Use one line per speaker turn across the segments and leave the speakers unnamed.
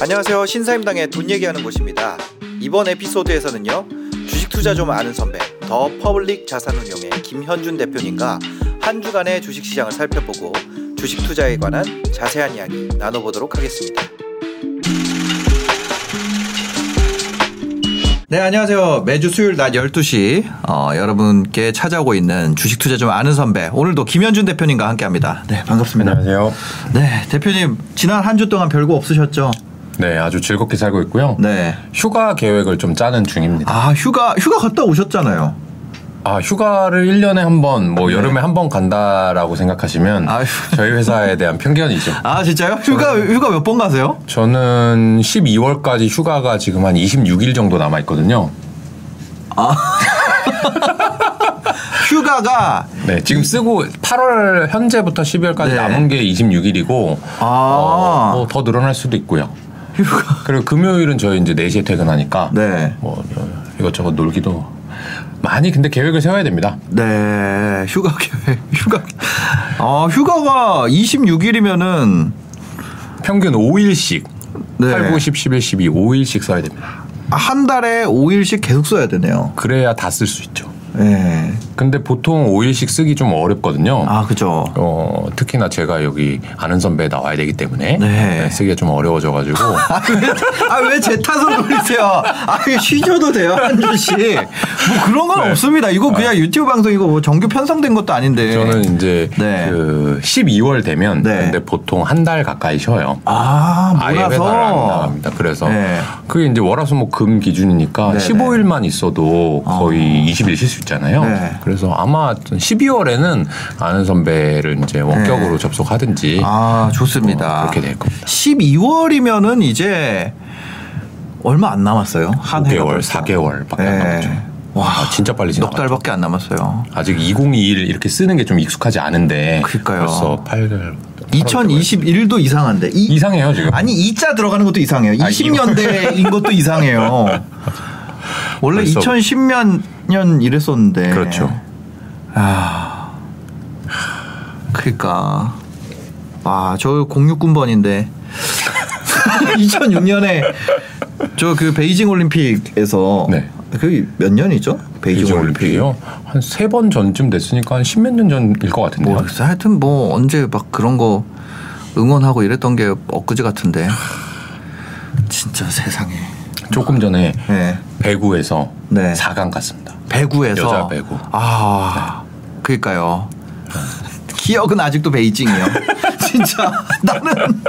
안녕하세요. 신사임당의 돈 얘기하는 곳입니다. 이번 에피소드에서는요. 주식 투자 좀 아는 선배, 더 퍼블릭 자산운용의 김현준 대표님과 한 주간의 주식 시장을 살펴보고 주식 투자에 관한 자세한 이야기 나눠보도록 하겠습니다. 네, 안녕하세요. 매주 수요일 낮 12시 어, 여러분께 찾아오고 있는 주식 투자 좀 아는 선배. 오늘도 김현준 대표님과 함께 합니다. 네, 반갑습니다.
안녕하세요.
네, 대표님 지난 한 주 동안 별거 없으셨죠?
네, 아주 즐겁게 살고 있고요.
네.
휴가 계획을 좀 짜는 중입니다.
아, 휴가 휴가 갔다 오셨잖아요.
아, 휴가를 1년에 한 번, 뭐 여름에 한 번 간다라고 생각하시면
네. 아휴.
저희 회사에 대한 편견이죠.
아, 진짜요? 휴가 휴가 몇 번 가세요?
저는 12월까지 휴가가 지금 한 26일 정도 남아 있거든요.
휴가가
네, 지금 쓰고 8월 현재부터 12월까지
네.
남은 게 26일이고
아.
뭐더 늘어날 수도 있고요.
휴가
그리고 금요일은 저희 이제 4시에 퇴근하니까
네.
뭐 이것저것 놀기도 많이 근데 계획을 세워야 됩니다.
네, 휴가 계획. 휴가 아, 휴가가 26일이면은
평균 5일씩
네.
8, 9, 10, 11, 12 5일씩 써야 됩니다.
한 달에 5일씩 계속 써야 되네요.
그래야 다 쓸 수 있죠.
네.
근데 보통 5일씩 쓰기 좀 어렵거든요.
아, 그죠.
어, 특히나 제가 여기 아는 선배 나와야 되기 때문에
네.
네, 쓰기가 좀 어려워져 가지고
아, 왜, 아, 왜제 탓을 돌리세요? 아, 왜 쉬셔도 돼요, 한 주씩. 뭐 그런 건
네.
없습니다. 이거 그냥 유튜브 방송이고 뭐 정규 편성된 것도 아닌데.
저는 이제
네.
그 12월 되면
네.
근데 보통 한 달 가까이 쉬어요.
아,
아예 회사를 안. 나갑니다. 그래서
네.
그게 이제 월화수목금 기준이니까
네,
15일만 있어도 거의 20일 쉴수 있잖아요.
네.
그래서 아마 12월에는 아는 선배를 이제 원격으로 접속하든지
네. 아, 좋습니다.
어, 그렇게 될 겁니다.
12월이면은 이제 얼마 안 남았어요. 한 해가
5개월,
벌써.
4개월밖에 안
네.
남았죠.
와,
아, 진짜 빨리
넉
지나갔죠.
달밖에 안 남았어요.
아직 2021 이렇게 쓰는 게 좀 익숙하지 않은데
그러니까요.
벌써 8개월
2021도 이상한데. 이,
이상해요 지금.
아니 2자 들어가는 것도 이상해요.
아,
20년대인 것도 이상해요. 원래
벌써-
2010년 이랬었는데.
그렇죠.
아. 그러니까 아, 저 06군번인데 2006년에 저 그 베이징 올림픽에서
네.
그게 몇 년이죠? 베이징,
베이징
올림픽.
올림픽이요. 한 세 번 전쯤 됐으니까 한 십몇 년 전일 것 같은데요.
뭐 하여튼 뭐 언제 막 그런 거 응원하고 이랬던 게 엊그제 같은데 진짜 세상에
조금 전에
네.
배구에서
네.
4강 갔습니다.
배구에서
여자 배구.
아 그러니까요 기억은 아직도 베이징이요 진짜 나는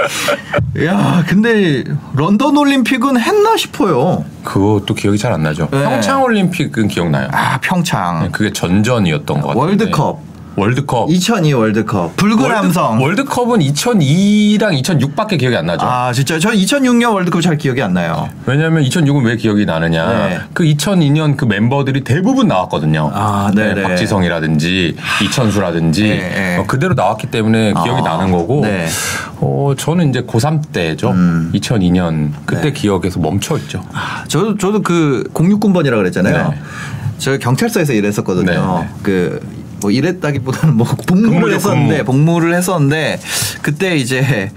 야 근데 런던 올림픽은 했나 싶어요
그것도 기억이 잘 안 나죠.
네.
평창 올림픽은 기억나요.
아 평창
그게 전전이었던 것 같아요.
월드컵
월드컵.
2002 월드컵 붉은 함성
월드, 월드컵은 2002랑 2006밖에 기억이 안 나죠.
아 진짜 저 2006년 월드컵 잘 기억이 안 나요
왜냐하면 2006은 왜 기억이 나느냐.
네.
그 2002년 그 멤버들이 대부분 나왔거든요.
아, 네네.
박지성이라든지 이천수라든지
네, 네.
어, 그대로 나왔기 때문에 기억이
아,
나는 거고.
네.
어, 저는 이제 고3 때죠. 2002년 그때
네.
기억에서 멈춰 있죠.
저도 저도 그 06군번이라 그랬잖아요.
네.
저 경찰서에서 일했었거든요.
네, 네.
그 뭐 일했다기보다는 뭐 복무를 했었는데. 복무를 했었는데 그때 이제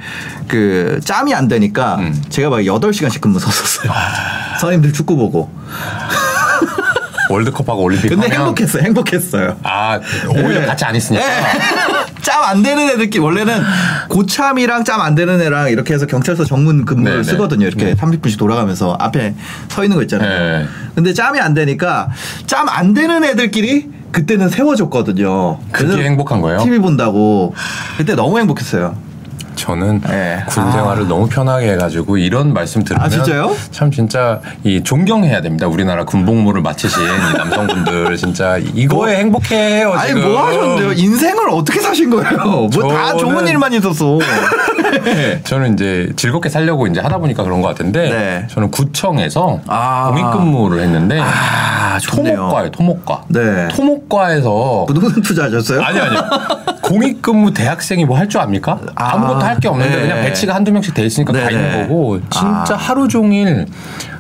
그 짬이 안 되니까
음.
제가 막 8시간씩 근무 섰었어요. 선임들 축구 보고.
월드컵하고 올림픽
근데
하면
행복했어요. 행복했어요.
아 오히려
네.
같이 안 있으니까.
짬안 되는 애들끼리 원래는 고참이랑 짬 안 되는 애랑 이렇게 해서 경찰서 정문 근무를
네, 네.
쓰거든요. 이렇게 30분씩 돌아가면서 앞에 서 있는 거 있잖아요.
네.
근데 짬이 안 되니까 짬 안 되는 애들끼리 그때는 세워줬거든요.
그게 행복한 거예요?
TV 본다고. 그때 너무 행복했어요.
저는
네.
군
아.
생활을 너무 편하게 해가지고 이런 말씀 들으면
아?
참 진짜 이 존경해야 됩니다. 우리나라 군복무를 마치신 이 남성분들 진짜 이거에 행복해요.
아니
지금.
뭐 하셨는데요? 인생을 어떻게 사신 거예요? 뭐 다 좋은 일만 있었어.
저는 이제 즐겁게 살려고 이제 하다 보니까 그런 것 같은데
네.
저는 구청에서
아.
공익근무를 했는데
아.
토목과에 토목과
네.
토목과에서
부동산 투자하셨어요?
아니 아니 공익근무 대학생이 뭐 할 줄 압니까?
아,
아, 무것도 할 게 없는데
네.
그냥 배치가 한두 명씩 돼 있으니까 가
네네.
있는 거고 진짜
아.
하루 종일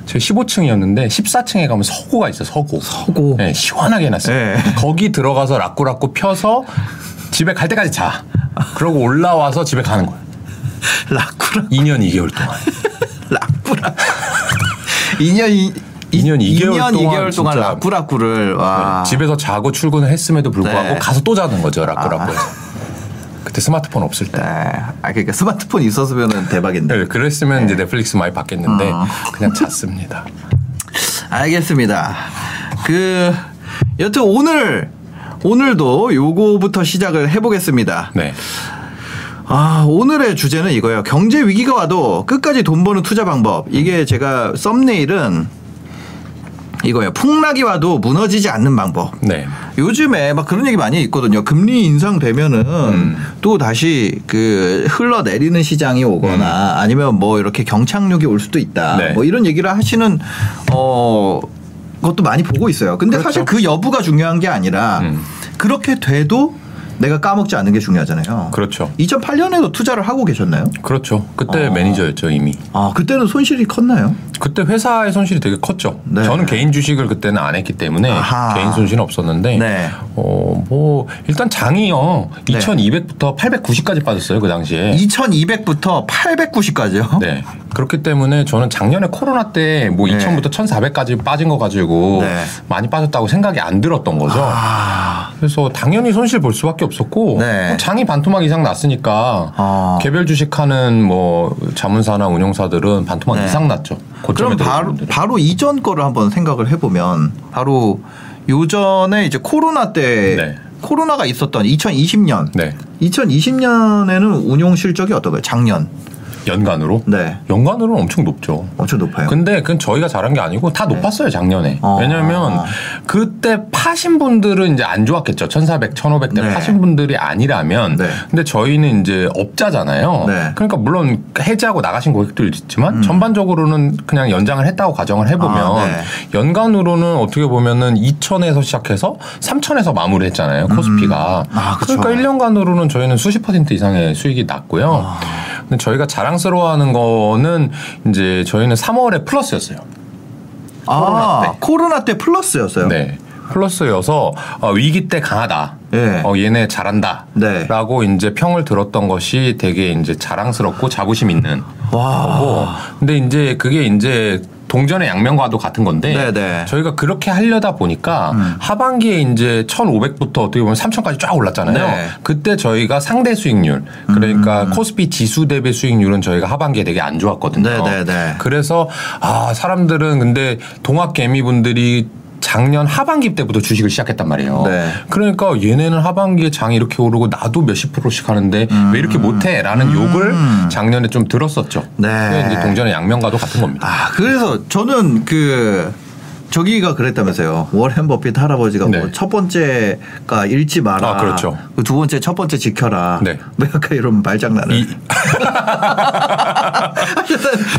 저희 15층이었는데 14층에 가면 서고가 있어요. 서고.
서고.
네, 시원하게 해놨어요.
네.
거기 들어가서 라꾸라꾸 펴서 집에 갈 때까지 자. 그러고 올라와서 집에 가는 거예요.
라쿠라
2년 2개월 동안.
라쿠라 2년 이
2년 2개월
2년
동안
2개월 동안 라쿠라쿠를 와.
집에서 자고 출근을 했음에도 불구하고
네.
가서 또 자는 거죠. 라꾸라꾸에서. 그때 스마트폰 없을 때.
네. 아 그러니까 스마트폰 있었으면 대박인데.
네, 그랬으면 이제 넷플릭스 많이 봤겠는데
어.
그냥 잤습니다.
알겠습니다. 그 여튼 오늘 오늘도 요거부터 시작을 해보겠습니다.
네.
아 오늘의 주제는 이거예요. 경제 위기가 와도 끝까지 돈 버는 투자 방법. 이게 제가 썸네일은 이거예요. 폭락이 와도 무너지지 않는 방법.
네.
요즘에 막 그런 얘기 많이 있거든요. 금리 인상되면은 또 다시 그 흘러내리는 시장이 오거나 아니면 뭐 이렇게 경착륙이 올 수도 있다.
네.
뭐 이런 얘기를 하시는 어 것도 많이 보고 있어요. 근데
그렇죠.
사실 그 여부가 중요한 게 아니라
음.
그렇게 돼도 내가 까먹지 않는 게 중요하잖아요.
그렇죠.
2008년에도 투자를 하고 계셨나요?
그렇죠. 그때
어.
매니저였죠, 이미.
아, 그때는 손실이 컸나요?
그때 회사의 손실이 되게 컸죠.
네.
저는 개인 주식을 그때는 안 했기 때문에
아하.
개인 손실은 없었는데,
네.
어, 뭐, 일단 장이요.
네.
2200부터 890까지 빠졌어요, 그 당시에.
2200부터 890까지요?
네. 그렇기 때문에 저는 작년에 코로나 때뭐
네.
2000부터 1400까지 빠진 거 가지고
네.
많이 빠졌다고 생각이 안 들었던 거죠.
아,
그래서 당연히 손실 볼 수밖에 없었고
네.
장이 반토막 이상 났으니까
아.
개별 주식하는 뭐 자문사나 운용사들은 반토막
네.
이상 났죠.
그럼 바로
분들은.
바로 이전 거를 한번 생각을 해보면 바로 요전에 이제 코로나 때
네.
코로나가 있었던 2020년
네.
2020년에는 운용 실적이 어떤가요? 작년
연간으로
네
연간으로는 엄청 높죠.
엄청 높아요.
근데 그건 저희가 잘한 게 아니고 다 높았어요 작년에.
어.
왜냐하면 그때 파신 분들은 이제 안 좋았겠죠. 1,400, 1,500대
네.
파신 분들이 아니라면.
네.
근데 저희는 이제 업자잖아요.
네.
그러니까 물론 해지하고 나가신 고객들 있지만 전반적으로는 그냥 연장을 했다고 가정을 해보면
음. 아, 네.
연간으로는 어떻게 보면은 2,000에서 시작해서 3,000에서 마무리했잖아요. 코스피가.
아, 그쵸.
그러니까 1년간으로는 저희는 수십 퍼센트 이상의 수익이 났고요.
아.
근데 저희가 자랑 스러워하는 거는 이제 저희는 3월에 플러스였어요.
아
코로나 때.
코로나 때 플러스였어요.
네. 플러스여서 어, 위기 때 강하다.
예.
어, 얘네 잘한다.
네.
라고 이제 평을 들었던 것이 되게 이제 자랑스럽고 자부심 있는
와.
거고. 근데 이제 그게 이제 동전의 양면과도 같은 건데
네네. 음.
저희가 그렇게 하려다 보니까 하반기에 이제 1,500부터 어떻게 보면 3,000까지 쫙 올랐잖아요.
네. 음.
그때 저희가 상대 수익률 그러니까 코스피 지수 대비 수익률은 저희가 하반기에 되게 안 좋았거든요.
네네네.
그래서 아 사람들은 근데 동학 개미분들이 작년 하반기 때부터 주식을 시작했단 말이에요.
네.
그러니까 얘네는 하반기에 장이 이렇게 오르고 나도 몇십 프로씩 하는데 왜 이렇게 못해?라는 욕을 작년에 좀 들었었죠.
음. 네.
이제 동전의 양면과도 같은 겁니다.
아 그래서 저는 그 저기가 그랬다면서요. 워렌 버핏 할아버지가
네.
뭐첫 번째가 잃지 마라.
아, 그렇죠.
그 두 번째 첫 번째 지켜라.
네.
왜 아까 이런 말장난을?
이-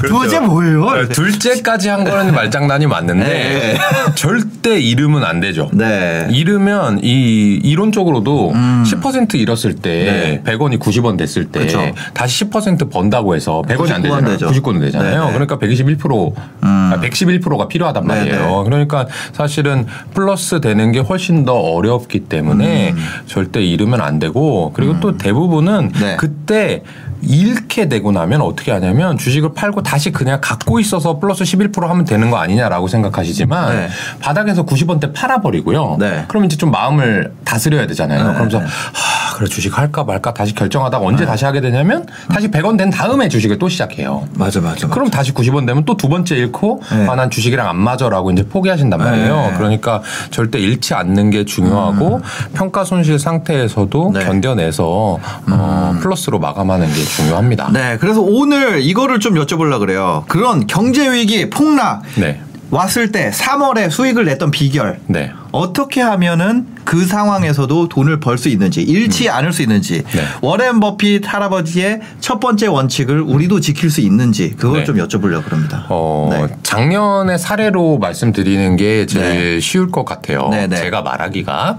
두 번째 뭐예요?
네, 둘째까지 한 거는 말장난이 맞는데
네.
절대 잃으면 안 되죠.
네.
잃으면 이 이론적으로도 10% 잃었을 때
네.
100원이 90원 됐을 때
그쵸.
다시 10% 번다고 해서 100원이 안
99원
되잖아요.
되죠.
99원 되잖아요.
네, 네.
그러니까 121% 아, 111%가 필요하단
네,
말이에요. 그러니까 사실은 플러스 되는 게 훨씬 더 어렵기 때문에 절대 잃으면 안 되고 그리고 또 대부분은
네.
그때 잃게 되고 나면 어떻게 하냐면 주식을 팔고 다시 그냥 갖고 있어서 플러스 11% 하면 되는 거 아니냐라고 생각하시지만
네.
바닥에서 90원대 팔아버리고요.
네.
그럼 이제 좀 마음을 다스려야 되잖아요.
네,
그러면서
네.
하, 그래 주식 할까 말까 다시 결정하다가 언제 다시 하게 되냐면 다시 100원 된 다음에 주식을 또 시작해요.
맞아 맞아.
그럼 다시 90원 되면 또 두 번째 잃고
네.
아난 주식이랑 안 맞아라고 이제 포기하신단 말이에요.
네.
그러니까 절대 잃지 않는 게 중요하고 평가 손실 상태에서도
네.
견뎌내서 어, 플러스로 마감하는 게 중요합니다.
네, 그래서 오늘 이거를 좀 여쭤보려고 그래요. 그런 경제 위기 폭락
네.
왔을 때 3월에 수익을 냈던 비결.
네.
어떻게 하면은 그 상황에서도 돈을 벌 수 있는지 잃지 않을 수 있는지
네.
워렌 버핏 할아버지의 첫 번째 원칙을 우리도 지킬 수 있는지 그걸
네.
좀 여쭤보려고 합니다.
어,
네.
작년의 사례로 말씀드리는 게 제일 쉬울 것 같아요.
네, 네.
제가 말하기가.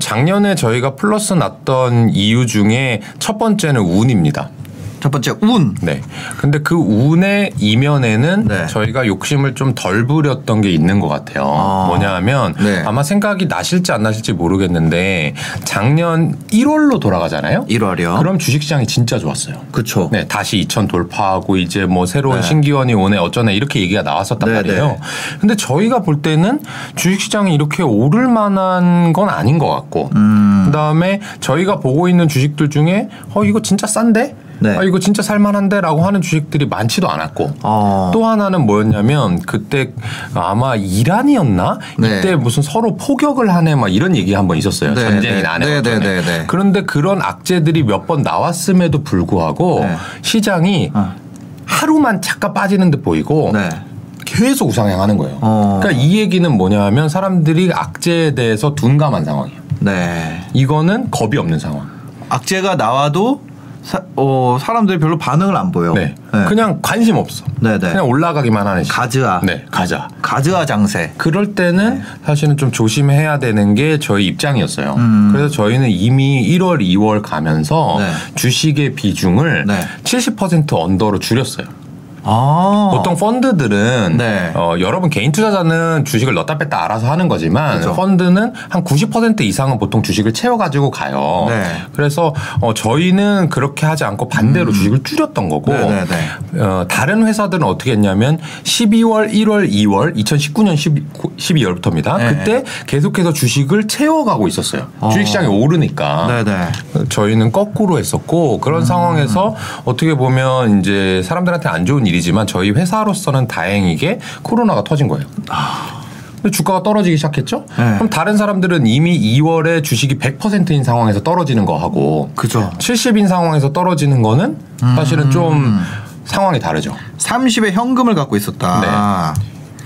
작년에 저희가 플러스 났던 이유 중에 첫 번째는 운입니다.
첫 번째 운.
네. 근데 그 운의 이면에는
네.
저희가 욕심을 좀 덜 부렸던 게 있는 것 같아요.
아.
뭐냐 하면
네.
아마 생각이 나실지 안 나실지 모르겠는데 작년 1월로 돌아가잖아요.
1월이요.
그럼 주식시장이 진짜 좋았어요.
그쵸.
네, 다시 2천 돌파하고 이제 뭐 새로운
네.
신기원이 오네 어쩌네 이렇게 얘기가 나왔었단
네,
말이에요.
네.
근데 저희가 볼 때는 주식시장이 이렇게 오를 만한 건 아닌 것 같고,
음.
그다음에 저희가 보고 있는 주식들 중에 어 이거 진짜 싼데,
네.
아 이거 진짜 살만한데라고 하는 주식들이 많지도 않았고.
어.
또 하나는 뭐였냐면 그때 아마 이란이었나
네.
이때 무슨 서로 포격을 하네 막 이런 얘기 한번 있었어요
네,
전쟁이
네.
나네
네.
네,
네, 네.
그런데 그런 악재들이 몇 번 나왔음에도 불구하고
네.
시장이
어.
하루만 잠깐 빠지는 듯 보이고
네.
계속 우상향하는 거예요.
어.
그러니까 이 얘기는 뭐냐 하면 사람들이 악재에 대해서 둔감한 상황이에요.
네.
이거는 겁이 없는 상황.
악재가 나와도 사, 어, 사람들이 별로 반응을 안 보여.
네. 그냥 관심 없어.
네, 네.
그냥 올라가기만 하는 시
가즈아.
네, 가자.
가즈아 장세.
그럴 때는 사실은 좀 조심해야 되는 게 저희 입장이었어요.
음.
그래서 저희는 이미 1월, 2월 가면서
네.
주식의 비중을
네.
70% 언더로 줄였어요.
아.
보통 펀드들은
네.
어, 여러분 개인 투자자는 주식을 넣다 뺐다 알아서 하는 거지만
그죠.
펀드는 한 90% 이상은 보통 주식을 채워가지고 가요.
네.
그래서 어, 저희는 그렇게 하지 않고 반대로 주식을 줄였던 거고
음. 네, 네, 네.
어, 다른 회사들은 어떻게 했냐면 12월, 1월, 2월 2019년 12, 12 월부터입니다.
네.
그때 계속해서 주식을 채워가고 있었어요.
어.
주식시장이 오르니까.
네네.
저희는 거꾸로 했었고 그런 상황에서 어떻게 보면 이제 사람들한테 안 좋은 일이지만 저희 회사로서는 다행이게 코로나가 터진 거예요. 근데 주가가 떨어지기 시작했죠?
네.
그럼 다른 사람들은 이미 2월에 주식이 100%인 상황에서 떨어지는 거 하고
그죠.
70인 상황에서 떨어지는 거는 사실은 좀 상황이 다르죠.
30의 현금을 갖고 있었다.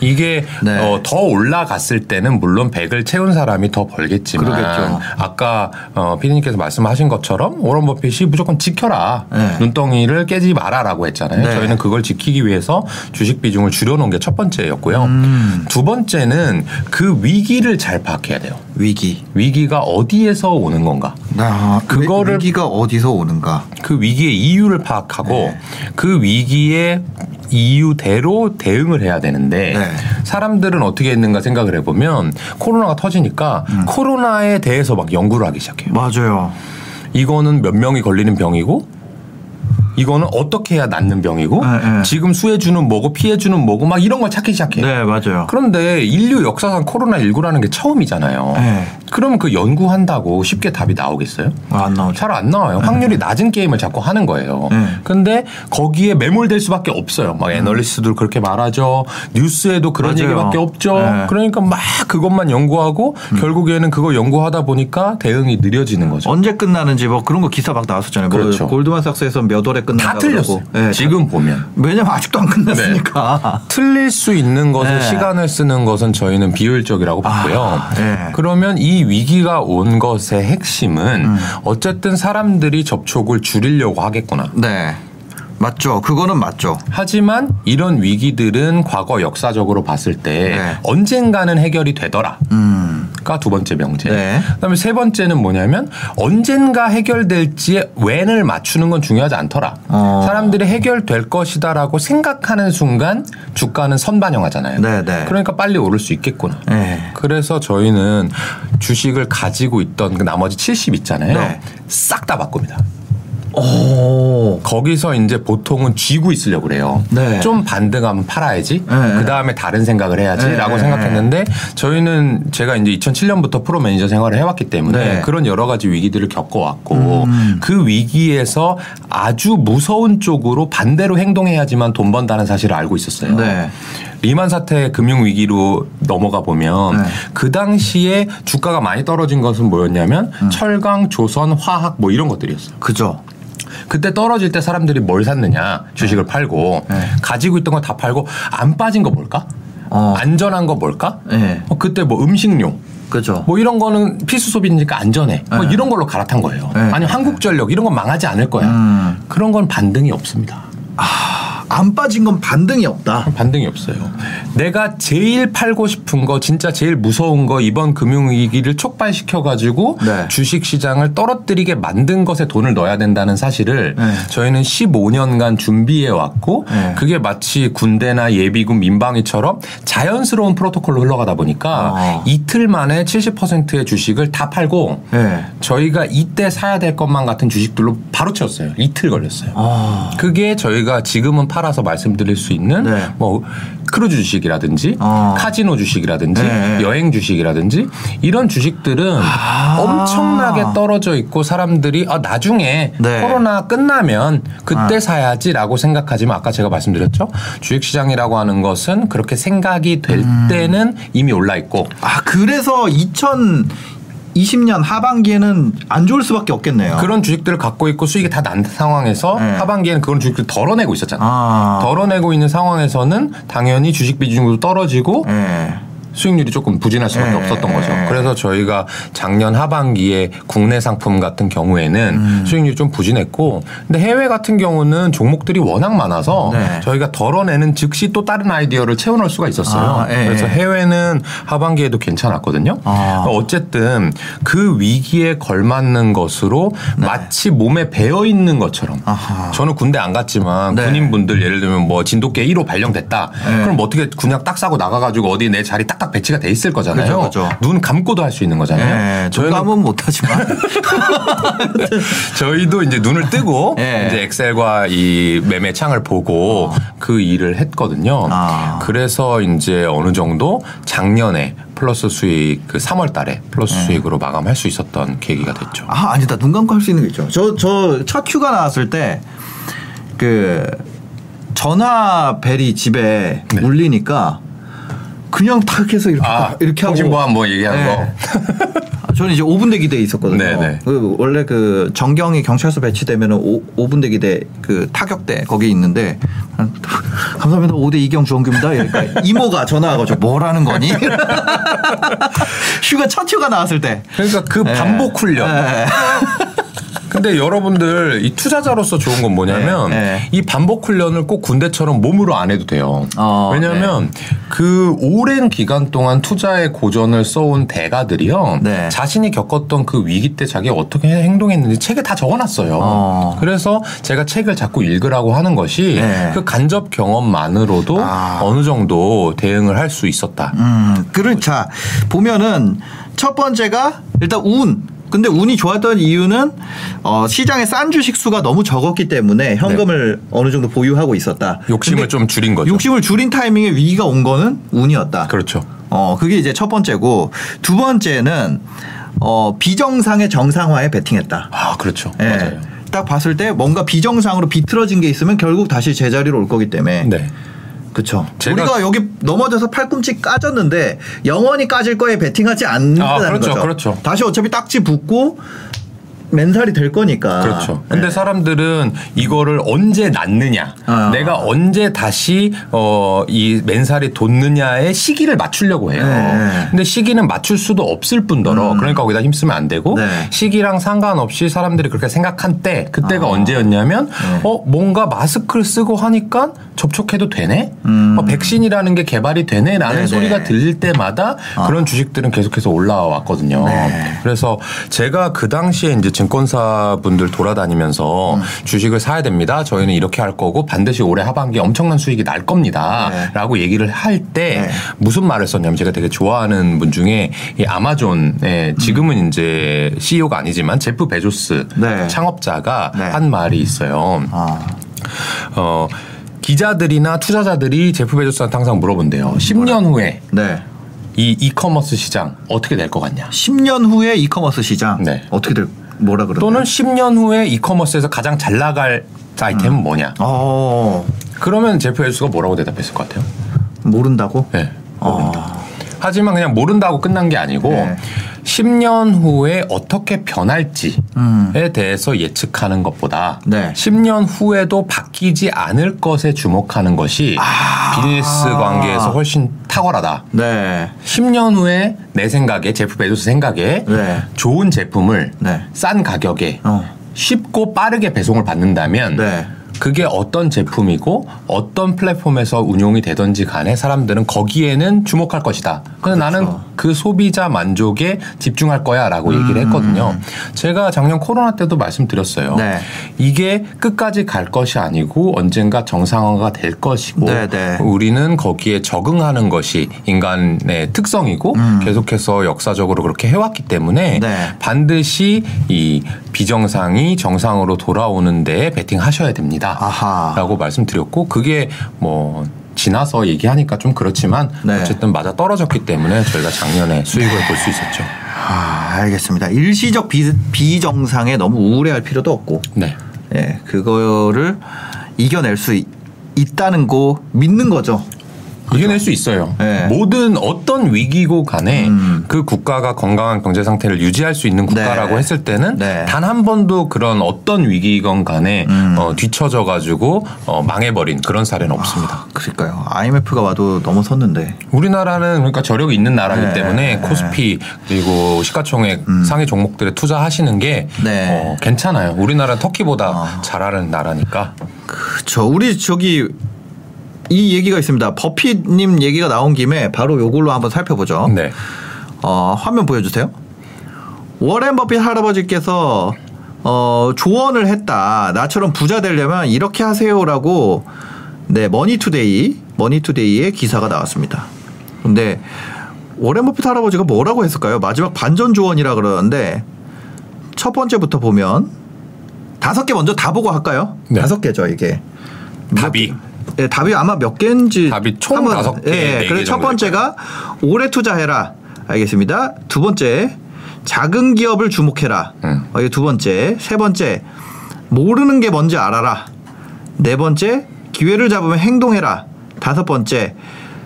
이게
네.
어, 더 올라갔을 때는 물론 100을 채운 사람이 더 벌겠지만
그러겠죠.
아까 어, 피디님께서 말씀하신 것처럼 오런 버핏이 무조건 지켜라
네.
눈덩이를 깨지 마라라고 했잖아요.
네.
저희는 그걸 지키기 위해서 주식 비중을 줄여놓은 게 첫 번째였고요.
음.
두 번째는 그 위기를 잘 파악해야 돼요.
위기.
위기가 어디에서 오는 건가?
나
그거를-
위기가 어디서 오는가?
그 위기의 이유를 파악하고
네.
그 위기의 이유대로 대응을 해야 되는데
네.
사람들은 어떻게 했는가 생각을 해보면 코로나가 터지니까
음.
코로나에 대해서 막 연구를 하기 시작해요.
맞아요.
이거는 몇 명이 걸리는 병이고 이거는 어떻게 해야 낫는 병이고
네, 네.
지금 수혜주는 뭐고 피해주는 뭐고 막 이런 걸 찾기 시작해요.
네 맞아요.
그런데 인류 역사상 코로나19라는 게 처음이잖아요.
네.
그러면 그 연구한다고 쉽게 답이 나오겠어요?
아, 안 나오죠.
잘 안 나와요. 확률이 낮은 게임을 자꾸 하는 거예요.
네.
근데 거기에 매몰될 수밖에 없어요. 막 애널리스트들 그렇게 말하죠. 뉴스에도 그런
맞아요.
얘기밖에 없죠.
네.
그러니까 막 그것만 연구하고 결국에는 그거 연구하다 보니까 대응이 느려지는 거죠.
언제 끝나는지 뭐 그런 거 기사 막 나왔었잖아요. 뭐
그렇죠.
골드만삭스에서 몇 월에 끝난다
다 틀렸어요.
그러고. 네,
지금 보면.
왜냐면 아직도 안 끝났으니까.
틀릴 수 있는 것에
네.
시간을 쓰는 것은 저희는 비효율적이라고 봤고요.
아, 네.
그러면 이 위기가 온 것의 핵심은
음.
어쨌든 사람들이 접촉을 줄이려고 하겠구나.
네. 맞죠. 그거는 맞죠.
하지만 이런 위기들은 과거 역사적으로 봤을 때
네.
언젠가는 해결이 되더라.
음.
가두 번째 명제.
네.
그다음에 세 번째는 뭐냐면 언젠가 해결될지에 웬을 맞추는 건 중요하지 않더라.
어.
사람들이 해결될 것이다라고 생각하는 순간 주가는 선반영하잖아요.
네, 네.
그러니까 빨리 오를 수 있겠구나.
네.
그래서 저희는 주식을 가지고 있던 그 나머지 70 있잖아요.
네.
싹다 바꿉니다.
오.
거기서 이제 보통은 쥐고 있으려고 그래요.
네.
좀 반등하면 팔아야지.
네.
그 다음에 다른 생각을 해야지라고
네.
생각했는데 저희는 제가 이제 2007년부터 프로 매니저 생활을 해왔기 때문에
네.
그런 여러 가지 위기들을 겪어왔고
음.
그 위기에서 아주 무서운 쪽으로 반대로 행동해야지만 돈 번다는 사실을 알고 있었어요.
네.
리만 사태 금융 위기로 넘어가 보면
네.
그 당시에 주가가 많이 떨어진 것은 뭐였냐면
음.
철강, 조선, 화학 뭐 이런 것들이었어요.
그죠.
그때 떨어질 때 사람들이 뭘 샀느냐 주식을 팔고
네.
가지고 있던 거 다 팔고 안 빠진 거 뭘까?
어.
안전한 거 뭘까?
네.
어, 그때 뭐 음식료
그죠.
뭐 이런 거는 필수 소비니까 안전해. 뭐
네.
이런 걸로 갈아탄 거예요.
네.
아니 한국전력 이런 건 망하지 않을 거야.
음.
그런 건 반등이 없습니다.
안 빠진 건 반등이 없다.
반등이 없어요. 내가 제일 팔고 싶은 거, 진짜 제일 무서운 거 이번 금융위기를 촉발시켜 가지고
네.
주식 시장을 떨어뜨리게 만든 것에 돈을 넣어야 된다는 사실을
네.
저희는 15년간 준비해 왔고
네.
그게 마치 군대나 예비군 민방위처럼 자연스러운 프로토콜로 흘러가다 보니까
아.
이틀 만에 70%의 주식을 다 팔고
네.
저희가 이때 사야 될 것만 같은 주식들로 바로 채웠어요. 이틀 걸렸어요.
아.
그게 저희가 지금은 팔 아서 말씀드릴 수 있는
네.
뭐 크루즈 주식이라든지
어.
카지노 주식이라든지
네.
여행 주식이라든지 이런 주식들은
아.
엄청나게 떨어져 있고 사람들이 아 나중에
네.
코로나 끝나면 그때
아.
사야지라고 생각하지만 아까 제가 말씀드렸죠 주식 시장이라고 하는 것은 그렇게 생각이 될
음.
때는 이미 올라 있고
아 그래서 2020년 하반기에는 안 좋을 수밖에 없겠네요.
그런 주식들을 갖고 있고 수익이 다 난 상황에서
네.
하반기에는 그런 주식들 덜어내고 있었잖아요.
아.
덜어내고 있는 상황에서는 당연히 주식 비중도 떨어지고
네.
수익률이 조금 부진할 수밖에
네.
없었던 거죠. 그래서 저희가 작년 하반기에 국내 상품 같은 경우에는
음.
수익률이 좀 부진했고 근데 해외 같은 경우는 종목들이 워낙 많아서
네.
저희가 덜어내는 즉시 또 다른 아이디어를 채워넣을 수가 있었어요.
아, 예,
그래서
예.
해외는 하반기에도 괜찮았거든요.
아.
어쨌든 그 위기에 걸맞는 것으로 마치 몸에 배어 있는 것처럼
네. 아하.
저는 군대 안 갔지만
네.
군인분들 예를 들면 뭐 진돗개 1호 발령됐다.
네.
그럼 뭐 어떻게 그냥 딱 싸고 나가가지고 어디 내 자리 딱딱 배치가 돼 있을 거잖아요.
그죠, 그죠.
눈 감고도 할 수 있는 거잖아요.
네.
저희는
저희는 못하지만
저희도 이제 눈을 뜨고
네.
이제 엑셀과 이 매매 창을 보고 그 일을 했거든요.
아.
그래서 이제 어느 정도 작년에 플러스 수익 그 3월 달에 플러스 수익으로 마감할 수 있었던 계기가 됐죠.
아 아니다 눈 감고 할 수 있는 게 있죠. 저 저 첫 휴가 나왔을 때 그 전화 벨이 집에
네.
울리니까 그냥 탁 해서 이렇게
아,
이렇게 하고
통신보안 뭐 얘기하는
네.
거.
아, 저는 이제 5분 대 기대에 있었거든요.
네네.
그 원래 그 정경이 경찰서 배치되면은 5, 분 대 기대 그 타격대 거기 있는데 한, 감사합니다. 5대 이경 주원규입니다. 그러니까 이모가 전화 와가지고 뭐라는 거니? 휴가 첫 휴가 나왔을 때.
그러니까 그
네.
반복 훈련.
네.
근데 여러분들 이 투자자로서 좋은 건 뭐냐면
네, 네.
이 반복 훈련을 꼭 군대처럼 몸으로 안 해도 돼요.
어,
왜냐하면 그 오랜 기간 동안 투자의 고전을 써온 대가들이요.
네.
자신이 겪었던 그 위기 때 자기가 어떻게 행동했는지 책에 다 적어놨어요.
어.
그래서 제가 책을 자꾸 읽으라고 하는 것이
네.
그 간접 경험만으로도
아.
어느 정도 대응을 할 수 있었다.
음, 그렇자 보면은 첫 번째가 일단 운. 근데 운이 좋았던 이유는 어, 시장에 싼 주식 수가 너무 적었기 때문에 현금을 어느 정도 보유하고 있었다.
네. 욕심을 좀 줄인 거죠.
욕심을 줄인 타이밍에 위기가 온 거는 운이었다.
그렇죠.
어, 그게 이제 첫 번째고 두 번째는 어, 비정상의 정상화에 베팅했다.
아 그렇죠.
예.
맞아요.
딱 봤을 때 뭔가 비정상으로 비틀어진 게 있으면 결국 다시 제자리로 올 거기 때문에
네.
그쵸.
제가-
우리가 여기 넘어져서 팔꿈치 까졌는데 영원히 까질 거에 베팅하지 않는다는
아, 그렇죠,
거죠.
그렇죠.
다시 어차피 딱지 붙고 맨살이 될 거니까.
그렇죠. 근데
네.
사람들은 이거를 언제 낳느냐,
아.
내가 언제 다시 어, 이 맨살이 돋느냐의 시기를 맞추려고 해요.
네.
근데 시기는 맞출 수도 없을 뿐더러 그러니까 거기다 힘쓰면 안 되고
네.
시기랑 상관없이 사람들이 그렇게 생각한 때 그때가
아.
언제였냐면
네.
어 뭔가 마스크를 쓰고 하니까 접촉해도 되네,
음.
어, 백신이라는 게 개발이 되네라는
네네.
소리가 들릴 때마다 그런 주식들은 계속해서 올라왔거든요.
아. 네.
그래서 제가 그 당시에 이제 증권사 분들 돌아다니면서
음.
주식을 사야 됩니다. 저희는 이렇게 할 거고 반드시 올해 하반기에 엄청난 수익이 날 겁니다.
네.
라고 얘기를 할때
네.
무슨 말을 썼냐면 제가 되게 좋아하는 분 중에 이 아마존의 지금은 이제 CEO가 아니지만 제프 베조스
네.
창업자가
네.
한 말이 있어요.
아.
어, 기자들이나 투자자들이 제프 베조스한테 항상 물어본대요. 10년 후에
네.
이 이커머스 시장 어떻게 될 것 같냐?
10년 후에 이커머스 시장
네.
어떻게 될 뭐라 그러나요?
또는 10년 후에 이커머스에서 가장 잘 나갈 아이템은
음.
뭐냐?
어.
그러면 제프 베조스가 뭐라고 대답했을 것 같아요?
모른다고?
네.
어.
하지만 그냥 모른다고 끝난 게 아니고
네.
10년 후에 어떻게 변할지에
음.
대해서 예측하는 것보다
네.
10년 후에도 바뀌지 않을 것에 주목하는 것이
아.
비즈니스 관계에서 훨씬 탁월하다.
네.
10년 후에 내 생각에 제프 베조스 생각에
네.
좋은 제품을
네.
싼 가격에
어.
쉽고 빠르게 배송을 받는다면
네.
그게 어떤 제품이고 어떤 플랫폼에서 운용이 되든지 간에 사람들은 거기에는 주목할 것이다. 그래서 나는 그 소비자 만족에 집중할 거야라고 얘기를 했거든요. 제가 작년 코로나 때도 말씀드렸어요.
네.
이게 끝까지 갈 것이 아니고 언젠가 정상화가 될 것이고
네, 네.
우리는 거기에 적응하는 것이 인간의 특성이고 계속해서 역사적으로 그렇게 해왔기 때문에
음. 네.
반드시 이 비정상이 정상으로 돌아오는 데에 베팅하셔야 됩니다.
아하.
라고 말씀드렸고 그게 뭐 지나서 얘기하니까 좀 그렇지만
네.
어쨌든 맞아 떨어졌기 때문에 저희가 작년에 수익을 볼수 있었죠.
아, 알겠습니다. 일시적 비, 비정상에 너무 우울해할 필요도 없고,
네.
예, 그거를 이겨낼 수 있, 있다는 거 믿는 거죠.
이겨낼 수 있어요.
네.
모든 어떤 위기고 간에
음.
그 국가가 건강한 경제 상태를 유지할 수 있는 국가라고
네.
했을 때는
네.
단한 번도 그런 어떤 위기건 간에
음.
어, 뒤처져 가지고 어, 망해버린 그런 사례는 없습니다.
그러니까요. IMF가 와도 넘어섰는데.
우리나라는 그러니까 저력이 있는 나라이기
네. 음.
때문에 코스피 그리고 시가총액 상위 종목들에 투자하시는 게
네.
어, 괜찮아요. 우리나라 는 터키보다
아.
잘하는 나라니까.
그쵸. 우리 저기 이 얘기가 있습니다. 버핏님 얘기가 나온 김에 바로 요걸로 한번 살펴보죠.
네.
어, 화면 보여주세요. 워렌 버핏 할아버지께서 어, 조언을 했다. 나처럼 부자 되려면 이렇게 하세요라고 네 머니투데이 머니투데이의 기사가 나왔습니다. 근데 워렌 버핏 할아버지가 뭐라고 했을까요? 마지막 반전 조언이라 그러는데 첫 번째부터 보면 다섯 개 먼저 다 보고 할까요?
네.
다섯 개죠 이게.
답이
예, 답이 아마 몇 개인지
답이 총
한번-
다섯 개, 네
예,
개
그래서 첫 번째가 오래 투자해라. 알겠습니다. 두 번째 작은 기업을 주목해라.
음.
어, 이게 두 번째. 세 번째 모르는 게 뭔지 알아라. 네 번째 기회를 잡으면 행동해라. 다섯 번째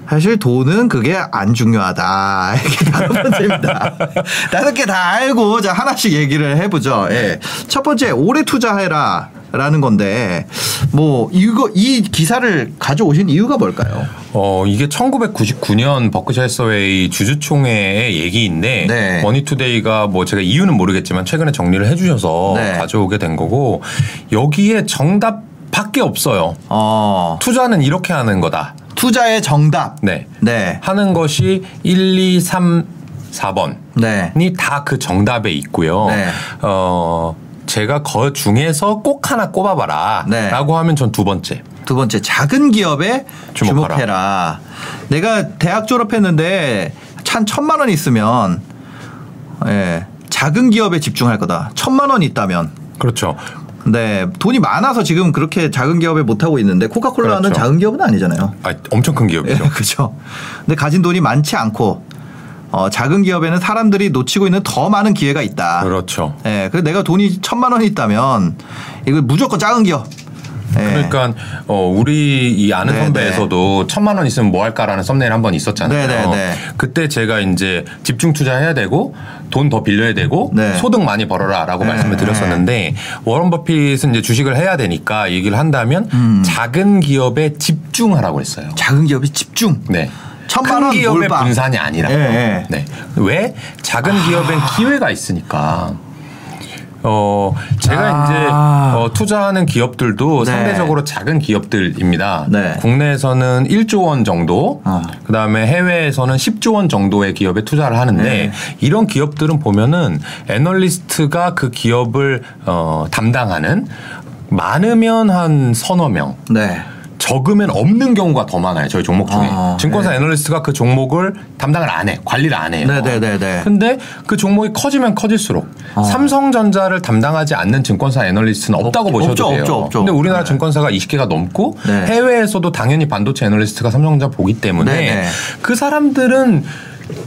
사실 돈은 그게 안 중요하다. 이게 다섯 번째입니다. 다섯 개 다 알고 자 하나씩 얘기를 해보죠. 예. 첫 번째 오래 투자해라. 라는 건데 뭐 이거 이 기사를 가져오신 이유가 뭘까요?
어, 이게 1999년 버크셔 해서웨이 주주총회의 얘기인데
네.
머니투데이가 뭐 제가 이유는 모르겠지만 최근에 정리를 해주셔서
네.
가져오게 된 거고 여기에 정답 밖에 없어요.
어
투자는 이렇게 하는 거다.
투자의 정답.
네.
네.
하는 것이 1, 2, 3, 4번이
네.
다그 정답에 있고요.
네.
어, 제가 그 중에서 꼭 하나 꼽아봐라.
네.
라고 하면 전 두 번째.
두 번째 작은 기업에
주목하라.
주목해라. 내가 대학 졸업했는데 한 천만 원 있으면 예, 작은 기업에 집중할 거다. 천만 원 있다면
그렇죠.
네 돈이 많아서 지금 그렇게 작은 기업에 못 하고 있는데 코카콜라는
그렇죠.
작은 기업은 아니잖아요.
아, 엄청 큰
예,
기업이죠.
그렇죠. 근데 가진 돈이 많지 않고 어, 작은 기업에는 사람들이 놓치고 있는 더 많은 기회가 있다.
그렇죠.
예, 그래서 내가 돈이 천만 원이 있다면 이거 무조건 작은 기업. 예.
그러니까 어 우리 이 아는
네,
선배에서도 천만 원 있으면 뭐 할까라는 썸네일 한 번 있었잖아요.
네, 네, 네.
그때 제가 이제 집중 투자해야 되고 돈 더 빌려야 되고
네.
소득 많이 벌어라라고
네,
말씀을 드렸었는데 워런 버핏은 이제 주식을 해야 되니까 얘기를 한다면
음.
작은 기업에 집중하라고 했어요.
작은 기업이 집중.
네.
천만 큰원
기업의
몰빵.
분산이 아니라.
예, 예.
네. 왜? 작은 기업엔 기회가 있으니까. 어, 제가
아.
이제 어, 투자하는 기업들도
네.
상대적으로 작은 기업들입니다.
네.
국내에서는 1조 원 정도,
어.
그다음에 해외에서는 10조 원 정도의 기업에 투자를 하는데
네.
이런 기업들은 보면은 애널리스트가 그 기업을 어, 담당하는 많으면 한 서너 명,
네.
적으면 없는 경우가 더 많아요. 저희 종목 중에.
아,
증권사
네.
애널리스트가 그 종목을 담당을 안 해. 관리를 안 해요.
네네네네.
근데 그 종목이 커지면 커질수록 삼성전자를 담당하지 않는 증권사 애널리스트는 없다고
없-
보셔도
없죠,
돼요.
없죠, 없죠.
근데 우리나라
네.
증권사가 20개가 넘고
네.
해외에서도 당연히 반도체 애널리스트가 삼성전자 보기 때문에
네네.
그 사람들은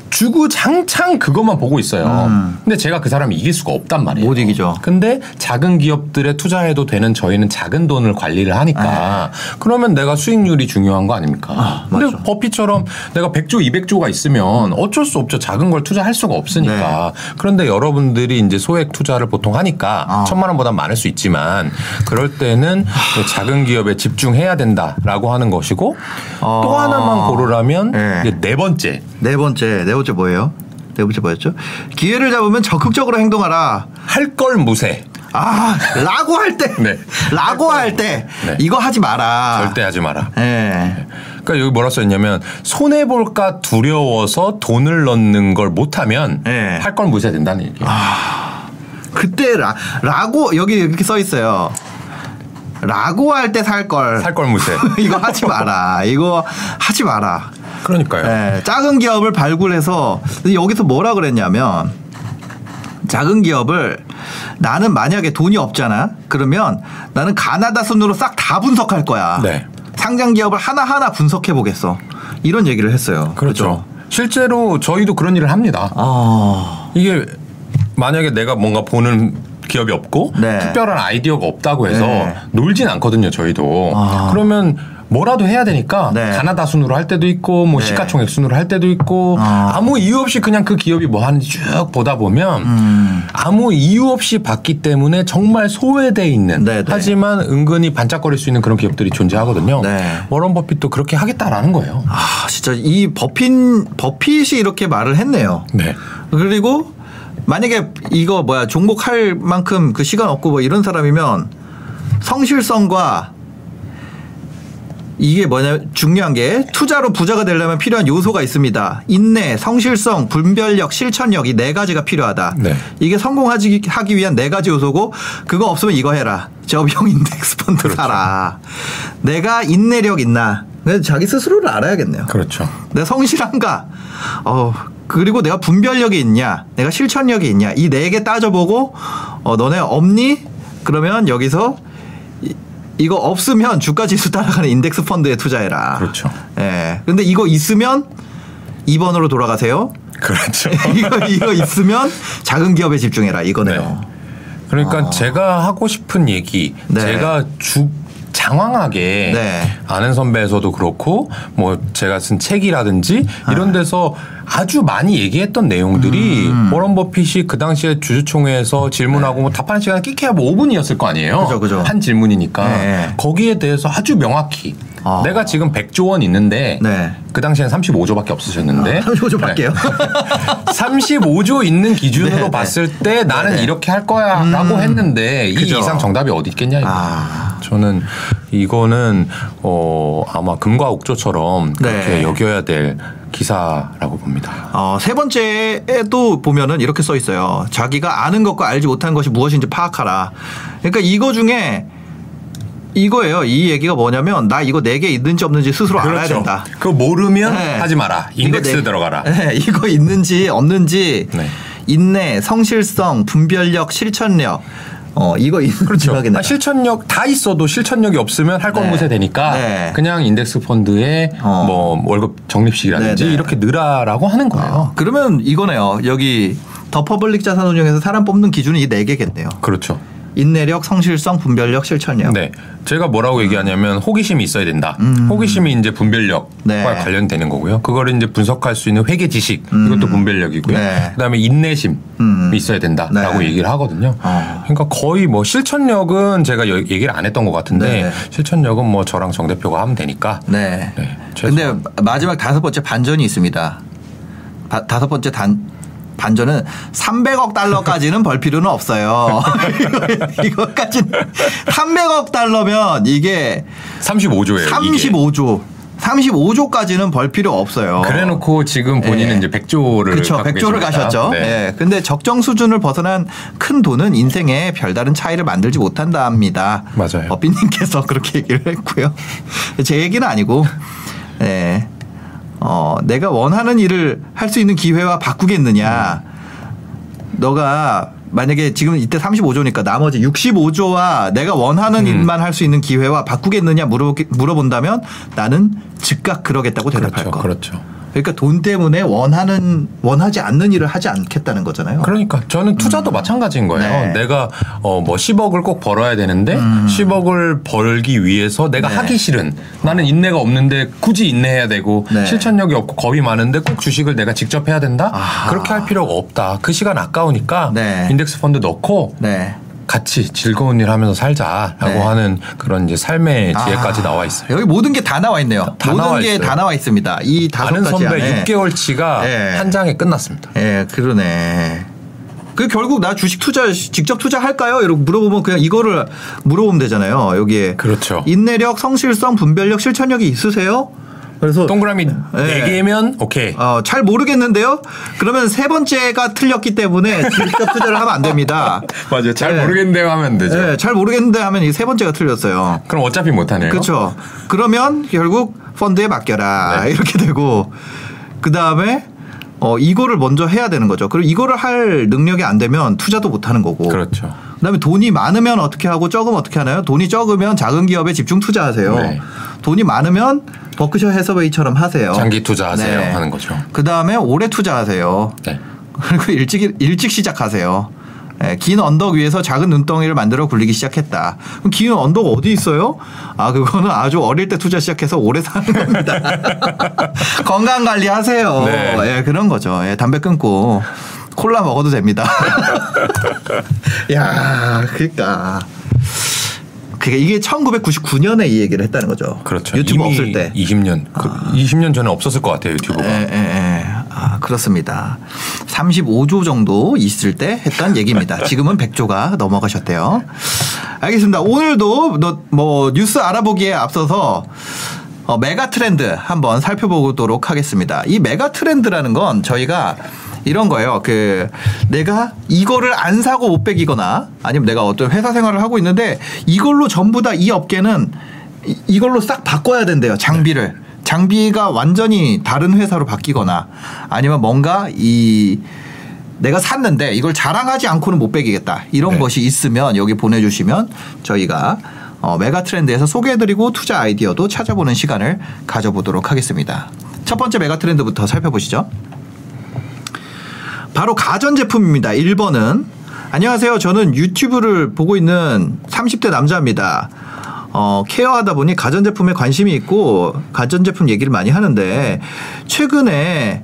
주구장창 그것만 보고 있어요.
음.
근데 제가 그 사람을 이길 수가 없단 말이에요.
못 이기죠.
근데 작은 기업들에 투자해도 되는 저희는 작은 돈을 관리를 하니까 그러면 내가 수익률이 중요한 거 아닙니까?
네. 아,
근데
맞죠.
버핏처럼 내가 100조, 200조가 있으면 어쩔 수 없죠. 작은 걸 투자할 수가 없으니까. 그런데 여러분들이 이제 소액 투자를 보통 하니까
네. 아.
천만 원보다 많을 수 있지만 그럴 때는 작은 기업에 집중해야 된다라고 하는 것이고
아.
또 하나만 고르라면
네.
네 번째
네 번째, 네 번째 뭐예요? 네 번째 뭐였죠? 기회를 잡으면 적극적으로 행동하라.
할 걸 무세.
아, 라고 할 때.
네.
라고 할 때.
네.
이거 하지 마라.
절대 하지 마라.
예.
그러니까 여기 뭐라 써있냐면 손해 볼까 두려워서 돈을 넣는 걸 못하면
네.
할걸 무시된다는 얘기예요.
그때 라, 라고 여기 이렇게 써 있어요. 라고 할 때 살 걸.
살 걸 무시.
이거 하지 마라. 이거 하지 마라.
그러니까요.
예, 작은 기업을 발굴해서 여기서 뭐라 그랬냐면 작은 기업을 나는 만약에 돈이 없잖아. 그러면 나는 가나다 순으로 싹 다 분석할 거야.
네.
상장 기업을 하나하나 분석해 보겠어. 이런 얘기를 했어요.
그렇죠. 실제로 저희도 그런 일을 합니다.
아.
이게 만약에 내가 뭔가 보는 기업이 없고
네.
특별한 아이디어가 없다고 해서
네.
놀진 않거든요, 저희도.
아.
그러면 뭐라도 해야 되니까
네.
가나다 순으로 할 때도 있고 뭐
네.
시가총액 순으로 할 때도 있고
아.
아무 이유 없이 그냥 그 기업이 뭐 하는지 쭉 보다 보면
음.
아무 이유 없이 봤기 때문에 정말 소외돼 있는
네, 네.
하지만 은근히 반짝거릴 수 있는 그런 기업들이 존재하거든요.
네.
워런 버핏도 그렇게 하겠다라는 거예요.
아, 진짜 이 버핏 버핏이 이렇게 말을 했네요.
네.
그리고 만약에 이거 뭐야 종목할 만큼 그 시간 없고 뭐 이런 사람이면 성실성과 이게 뭐냐 중요한 게 투자로 부자가 되려면 필요한 요소가 있습니다. 인내, 성실성, 분별력, 실천력 이 네 가지가 필요하다.
네.
이게 성공하기 하기 위한 네 가지 요소고 그거 없으면 이거 해라. 저비용 인덱스 펀드
그렇죠.
사라. 내가 인내력 있나? 그래서 자기 스스로를 알아야겠네요.
그렇죠.
내가 성실한가? 어, 그리고 내가 분별력이 있냐? 내가 실천력이 있냐? 이 네 개 따져보고, 어, 너네 없니? 그러면 여기서 이, 이거 없으면 주가 지수 따라가는 인덱스 펀드에 투자해라.
그렇죠.
예. 근데 이거 있으면 2번으로 돌아가세요.
그렇죠.
이거, 이거 있으면 작은 기업에 집중해라. 이거네요.
그러니까 제가 하고 싶은 얘기,
네.
제가 주 장황하게
네.
아는 선배에서도 그렇고 뭐 제가 쓴 책이라든지
아.
이런 데서 아주 많이 얘기했던 내용들이
음.
워런 버핏이 그 당시에 주주총회에서 질문하고 뭐 답하는 시간 끼케야 뭐 5분이었을 거 아니에요.
네. 그죠, 그죠.
한 질문이니까
네.
거기에 대해서 아주 명확히
아.
내가 지금 100조 원 있는데
네.
그 당시엔 35조밖에 없으셨는데
아, 35조 밖에요?
35조 있는 기준으로
네.
봤을 때 나는. 이렇게 할 거야라고 했는데 이
그죠.
이상 정답이 어디 있겠냐.
아.
저는 이거는 어 아마 금과 옥조처럼 그렇게
네.
여겨야 될 기사라고 봅니다.
어, 세 번째에도 보면은 이렇게 써 있어요. 자기가 아는 것과 알지 못하는 것이 무엇인지 파악하라. 그러니까 이거 중에 이거예요. 이 얘기가 뭐냐면 나 이거 네 개 있는지 없는지 스스로 알아야 된다.
그거 모르면
네.
하지 마라. 인덱스
이거 네-
들어가라.
네, 이거 있는지 없는지
네.
인내, 성실성, 분별력, 실천력. 어, 이거 있는지
그렇죠. 아, 실천력 다 있어도 실천력이 없으면 할건
네.
무세 되니까
네.
그냥 인덱스 펀드에
어.
뭐 월급 적립식이라든지
네, 네.
이렇게 넣으라라고 하는 거예요.
어, 그러면 이거네요. 여기 더 퍼블릭 자산 운용에서 사람 뽑는 기준이 이 네 개겠네요.
그렇죠.
인내력, 성실성, 분별력, 실천력.
네. 제가 뭐라고 얘기하냐면 호기심이 있어야 된다. 호기심이 이제 분별력과
음. 네.
관련되는 거고요. 그거를 이제 분석할 수 있는 회계 지식 이것도 분별력이고요.
네.
그다음에 인내심이
음.
있어야 된다라고
네.
얘기를 하거든요.
어.
그러니까 거의 뭐 실천력은 제가 여- 얘기를 안 했던 것 같은데
네.
실천력은 뭐 저랑 정 대표가 하면 되니까.
네.
네,
근데 마지막 다섯 번째 반전이 있습니다. 바- 다섯 번째 단 반전은 300억 달러까지는 벌 필요는 없어요. 이거까지 300억 달러면 이게
35조예요.
35조. 35조까지는 벌 필요 없어요.
그래놓고 지금 본인은
네.
이제 100조를
그렇죠.
갖고
100조를
계십니다.
가셨죠.
네.
네. 근데 적정 수준을 벗어난 큰 돈은 인생에 별다른 차이를 만들지 못한다 합니다.
맞아요.
어빈님께서 그렇게 얘기를 했고요. 제 얘기는 아니고, 네. 어, 내가 원하는 일을 할 수 있는 기회와 바꾸겠느냐. 너가 만약에 지금 이때 35조니까 나머지 65조와 내가 원하는 일만 할 수 있는 기회와 바꾸겠느냐 물어, 물어본다면 나는 즉각 그러겠다고 대답할
그렇죠.
거.
그렇죠.
그러니까 돈 때문에 원하는 원하지 않는 일을 하지 않겠다는 거잖아요.
그러니까 저는 투자도 마찬가지인 거예요.
네.
내가 어 뭐 10억을 꼭 벌어야 되는데 10억을 벌기 위해서 내가
네.
하기 싫은 나는 인내가 없는데 굳이 인내해야 되고
네.
실천력이 없고 겁이 많은데 꼭 주식을 내가 직접 해야 된다?
아하.
그렇게 할 필요가 없다. 그 시간 아까우니까
네.
인덱스 펀드 넣고
네.
같이 즐거운 일 하면서 살자라고
네.
하는 그런 이제 삶의 지혜까지
아,
나와 있어요.
여기 모든 게 다 나와 있네요.
다
모든 게. 다 나와 있습니다. 이 다섯 가지
선배
안에.
6개월치가
네.
한 장에 끝났습니다.
예, 그러네. 그 결국 나 주식 투자 직접 투자할까요? 이렇게 물어보면 그냥 이거를 물어보면 되잖아요. 여기에
그렇죠.
인내력, 성실성, 분별력, 실천력이 있으세요? 그래서
동그라미
네.
네 개면 오케이.
어, 잘 모르겠는데요. 그러면 세 번째가 틀렸기 때문에 직접 투자를 하면 안 됩니다.
맞아요. 잘
네.
모르겠는데요 하면 되죠.
네, 잘 모르겠는데 하면 이 세 번째가 틀렸어요.
그럼 어차피 못 하네요.
그렇죠. 그러면 결국 펀드에 맡겨라
네.
이렇게 되고 그 다음에 어 이거를 먼저 해야 되는 거죠. 그리고 이거를 할 능력이 안 되면 투자도 못 하는 거고.
그렇죠.
그다음에 돈이 많으면 어떻게 하고 적으면 어떻게 하나요? 돈이 적으면 작은 기업에 집중 투자하세요.
네.
돈이 많으면 버크셔 해서웨이처럼 하세요.
장기 투자하세요
네.
하는 거죠.
그 다음에 오래 투자하세요.
네.
그리고 일찍 일찍 시작하세요. 예, 긴 언덕 위에서 작은 눈덩이를 만들어 굴리기 시작했다. 그럼 긴 언덕 어디 있어요? 아 그거는 아주 어릴 때 투자 시작해서 오래 사는 겁니다. 건강 관리하세요.
네.
예, 그런 거죠. 예, 담배 끊고 콜라 먹어도 됩니다. 야, 그러니까. 그게 이게 1999년에 이 얘기를 했다는 거죠.
그렇죠.
유튜브 없을 때.
20년. 그 20년 전에 없었을 것 같아요 유튜브가.
예, 예, 예. 아, 그렇습니다. 35조 정도 있을 때 했던 얘기입니다. 지금은 100조가 넘어가셨대요. 알겠습니다. 오늘도 너- 뭐 뉴스 알아보기에 앞서서 어, 메가 트렌드 한번 살펴보도록 하겠습니다. 이 메가 트렌드라는 건 저희가 이런 거예요. 그 내가 이거를 안 사고 못 빼기거나 아니면 내가 어떤 회사 생활을 하고 있는데 이걸로 전부 다 이 업계는 이- 이걸로 싹 바꿔야 된대요. 장비를. 장비가 완전히 다른 회사로 바뀌거나 아니면 뭔가 이 내가 샀는데 이걸 자랑하지 않고는 못 빼기겠다. 이런
네.
것이 있으면 여기 보내주시면 저희가 어, 메가 트렌드에서 소개해드리고 투자 아이디어도 찾아보는 시간을 가져보도록 하겠습니다. 첫 번째 메가 트렌드부터 살펴보시죠. 바로 가전제품입니다. 1번은 안녕하세요. 저는 유튜브를 보고 있는 30대 남자입니다. 어, 케어하다 보니 가전제품에 관심이 있고 가전제품 얘기를 많이 하는데 최근에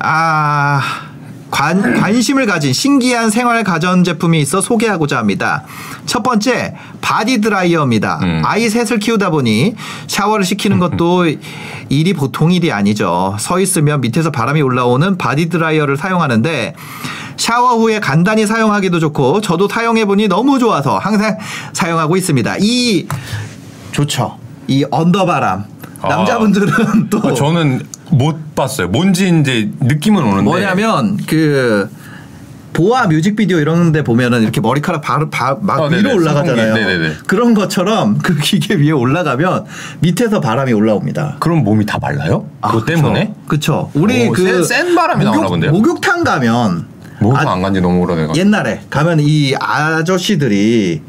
아 관, 관심을 가진 신기한 생활 가전 제품이 있어 소개하고자 합니다. 첫 번째 바디 드라이어입니다.
음.
아이 셋을 키우다 보니 샤워를 시키는 것도 일이 보통 일이 아니죠. 서 있으면 밑에서 바람이 올라오는 바디 드라이어를 사용하는데 샤워 후에 간단히 사용하기도 좋고 저도 사용해 보니 너무 좋아서 항상 사용하고 있습니다. 이 좋죠. 이 언더바람
아.
남자분들은 또
어, 저는 못 봤어요. 뭔지 이제 느낌은 오는데.
뭐냐면 그 보아 뮤직비디오 이런 데 보면은 이렇게 머리카락 바로 바, 막
어,
위로
네네.
올라가잖아요.
네네네.
그런 것처럼 그 기계 위에 올라가면 밑에서 바람이 올라옵니다.
그럼 몸이 다 말라요? 그것 때문에?
그렇죠. 우리
오,
그
센- 바람이 나오나 본데요?
목욕탕 가면
목욕탕
아,
안 간지 너무 오래돼가.
옛날에 가면 이 아저씨들이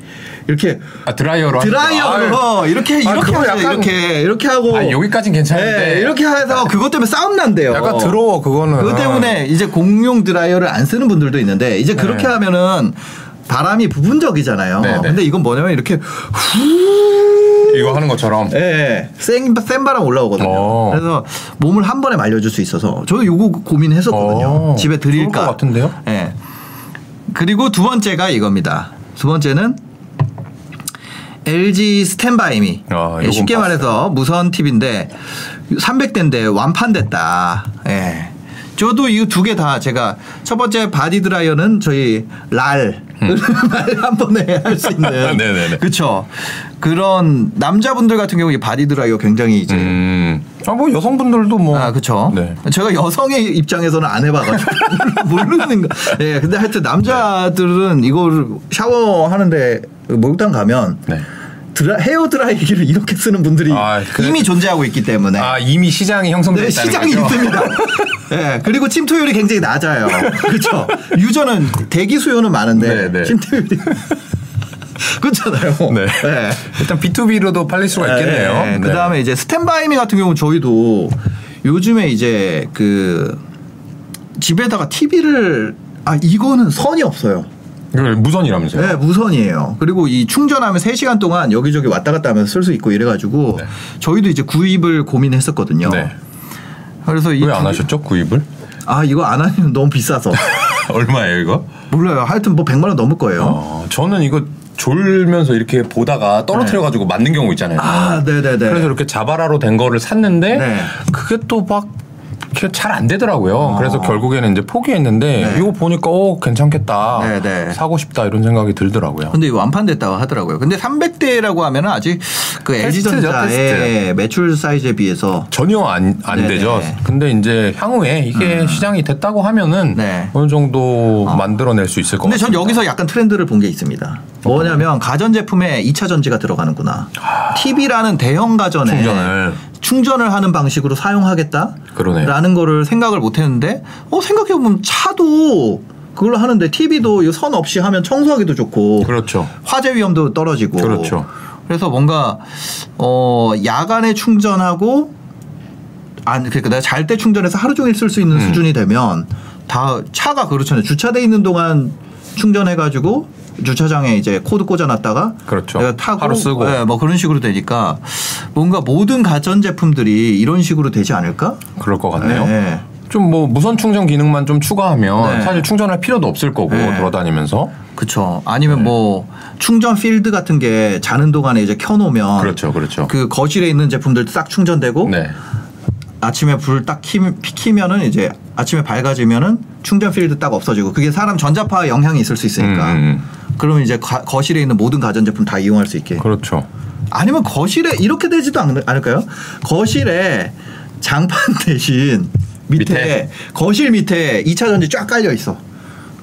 이렇게
아 드라이어로.
드라이어로 이렇게
아,
이렇게 하죠. 이렇게 이렇게 하고
아, 여기까진 괜찮은데.
네, 이렇게 해서 그것 때문에 싸움 난대요.
약간 더러워 그거는.
그것 때문에 이제 공용 드라이어를 안 쓰는 분들도 있는데 이제 그렇게
네.
하면은 바람이 부분적이잖아요.
네, 네.
근데 이건 뭐냐면 이렇게 후
이거 하는 것처럼.
예, 센, 센 바람 올라오거든요.
어.
그래서 몸을 한 번에 말려줄 수 있어서 저도 요거 고민했었거든요.
어,
집에 드릴까.
같은데요?
예. 그리고 두 번째가 이겁니다. 두 번째는 LG 스탠바이미.
아,
예, 쉽게
봤어요.
말해서 무선 TV인데 300대인데 완판됐다. 예. 저도 이 두 개 다 제가 첫 번째 body dryer는 저희 랄. 말한 번에 할 수 있는.
음. 네네네.
그렇죠. 그런 남자분들 같은 경우에 body dryer 굉장히 이제
음. 아 뭐 여성분들도 뭐.
아, 그쵸.
네.
제가 여성의 입장에서는 안 해봐가지고 모르는 거. 예, 근데 하여튼 남자들은 이거를 샤워하는데 목욕탕 가면
네.
드라, 헤어 드라이기를 이렇게 쓰는 분들이
아, 그래.
이미 존재하고 있기 때문에.
아 이미 시장이 형성돼
네, 시장이
거죠.
있습니다. 예, 그리고 침투율이 굉장히 낮아요. 그렇죠. 유저는 대기 수요는 많은데
네, 네.
침투율이 그렇잖아요.
네.
예.
일단 B2B로도 팔릴 수가 있겠네요.
예, 예.
네.
그 다음에 이제 스탠바이미 같은 경우 저희도 요즘에 이제 그 집에다가 TV를 아 이거는 선이 없어요.
이걸 무선이라면서요?
네, 무선이에요. 그리고 이 충전하면 3시간 동안 여기저기 왔다 갔다 하면서 쓸 수 있고 이래가지고
네.
저희도 이제 구입을 고민했었거든요.
네.
그래서
이왜안
두-
하셨죠 구입을?
아 이거 안 하면 너무 비싸서
얼마예요 이거?
몰라요. 하여튼 뭐 100만 원 넘을 거예요.
어, 저는 이거 졸면서 이렇게 보다가 떨어뜨려 가지고 맞는 경우 있잖아요.
아, 네 네 네.
그래서 이렇게 자바라로 된 거를 샀는데
네.
그게 또막 잘 안 되더라고요. 그래서 결국에는 이제 포기했는데
아. 네.
이거 보니까 어 괜찮겠다.
네, 네.
사고 싶다 이런 생각이 들더라고요.
근데 완판됐다고 하더라고요. 근데 300대라고 하면은 아직 그
테스트죠,
LG전자의 매출 사이즈에 비해서
전혀 안, 안
네네.
되죠. 근데 이제 향후에 이게 시장이 됐다고 하면은
네.
어느 정도 만들어낼 수 있을 것
근데 전
같아요.
여기서 약간 트렌드를 본 게 있습니다. 뭐냐면 가전제품에 2차 전지가 들어가는구나. TV라는 대형 가전에
충전을.
충전을 하는 방식으로 사용하겠다.
그러네요.
라는 거를 생각을 못 했는데 어 생각해 보면 차도 그걸로 하는데 TV도 이 선 없이 하면 청소하기도 좋고
그렇죠.
화재 위험도 떨어지고
그렇죠.
그래서 뭔가 어 야간에 충전하고 안 그러니까 내가 잘 때 충전해서 하루 종일 쓸 수 있는
음.
수준이 되면 다 차가 그렇잖아요. 주차돼 있는 동안 충전해 가지고 주차장에 이제 코드 꽂아놨다가
그렇죠.
내가 타고
하루 쓰고.
예, 뭐 그런 식으로 되니까 뭔가 모든 가전 제품들이 이런 식으로 되지 않을까?
그럴 것 같네요.
네.
좀뭐 무선 충전 기능만 좀 추가하면
네.
사실 충전할 필요도 없을 거고
네.
돌아다니면서. 네.
아니면 뭐 충전 필드 같은 게 자는 동안에 이제 켜놓으면
그렇죠, 그렇죠.
그 거실에 있는 제품들 싹 충전되고
네.
아침에 불 딱 키면은 이제 아침에 밝아지면은 충전 필드 딱 없어지고 그게 사람 전자파 영향이 있을 수 있으니까
음, 음,
그러면 이제 가- 거실에 있는 모든 가전 제품 다 이용할 수 있게
그렇죠.
아니면 거실에 이렇게 되지도 않, 않을까요? 거실에 장판 대신 밑에,
밑에?
거실 밑에 2차 전지 쫙 깔려 있어.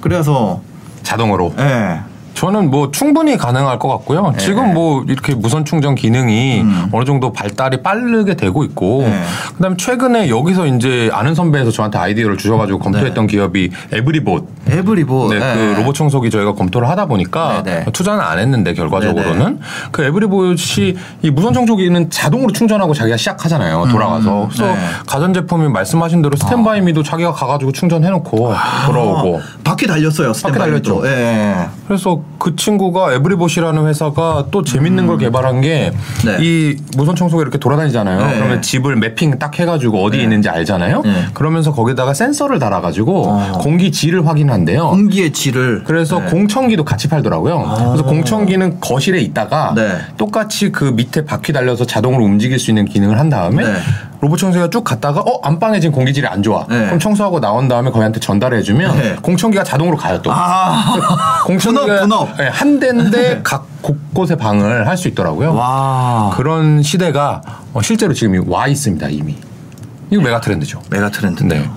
그래서
자동으로.
예.
저는 뭐 충분히 가능할 것 같고요.
네.
지금 뭐 이렇게 무선 충전 기능이
음.
어느 정도 발달이 빠르게 되고 있고,
네.
그다음에 최근에 여기서 이제 아는 선배에서 저한테 아이디어를 주셔가지고 검토했던 기업이 에브리봇.
에브리보
네,
예.
그 로봇 청소기 저희가 검토를 하다 보니까
네, 네.
투자는 안 했는데 결과적으로는 그 에브리봇이 이 무선 청소기는 자동으로 충전하고 자기가 시작하잖아요. 돌아가서. 그래서
네.
가전 제품이 말씀하신 대로 스탠바이미도 자기가 가가지고 충전해놓고 돌아오고.
아, 바퀴 달렸어요. 스탠바이
달렸죠.
또. 예.
그래서 그 친구가 에브리봇이라는 회사가 또 재밌는 걸 개발한 게이
네.
무선 청소기 이렇게 돌아다니잖아요.
네.
그러면 집을 매핑 딱 해가지고 어디 에 있는지 알잖아요.
네.
그러면서 거기다가 센서를 달아가지고
어.
공기 질을 확인한대요.
공기의 질을
그래서
네.
공청기도 같이 팔더라고요. 그래서 공청기는 거실에 있다가
네.
똑같이 그 밑에 바퀴 달려서 자동으로 움직일 수 있는 기능을 한 다음에
네.
로봇 청소기가 쭉 갔다가 어 안방에 지금 공기질이 안 좋아.
네.
그럼 청소하고 나온 다음에 거기한테 전달해 주면
네.
공청기가 자동으로 가요 또.
아.
공청기가
분업, 분업.
네, 한 대인데 각 곳곳에 방을 할 수 있더라고요.
와.
그런 시대가 어, 실제로 지금 와 있습니다 이미. 이거 mega trend죠.
mega trend네요.
네.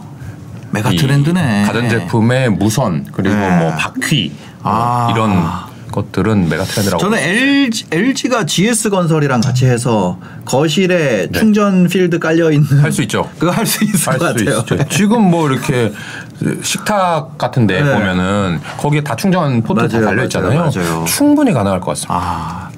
메가
이
trend네.
가전제품의 무선 그리고
네.
뭐 바퀴 뭐
아.
이런 것들은 mega trend라고.
저는 LG, LG가 GS 건설이랑 같이 해서 거실에 충전 필드 깔려 있는
네. 할수 있죠.
그거 할 수 있을
것할수
같아요.
있죠. 지금 뭐 이렇게 식탁 같은데
네.
보면은 거기에 다 충전 port 다
맞아요,
달려 있잖아요. 충분히 가능할 것 같습니다.
아,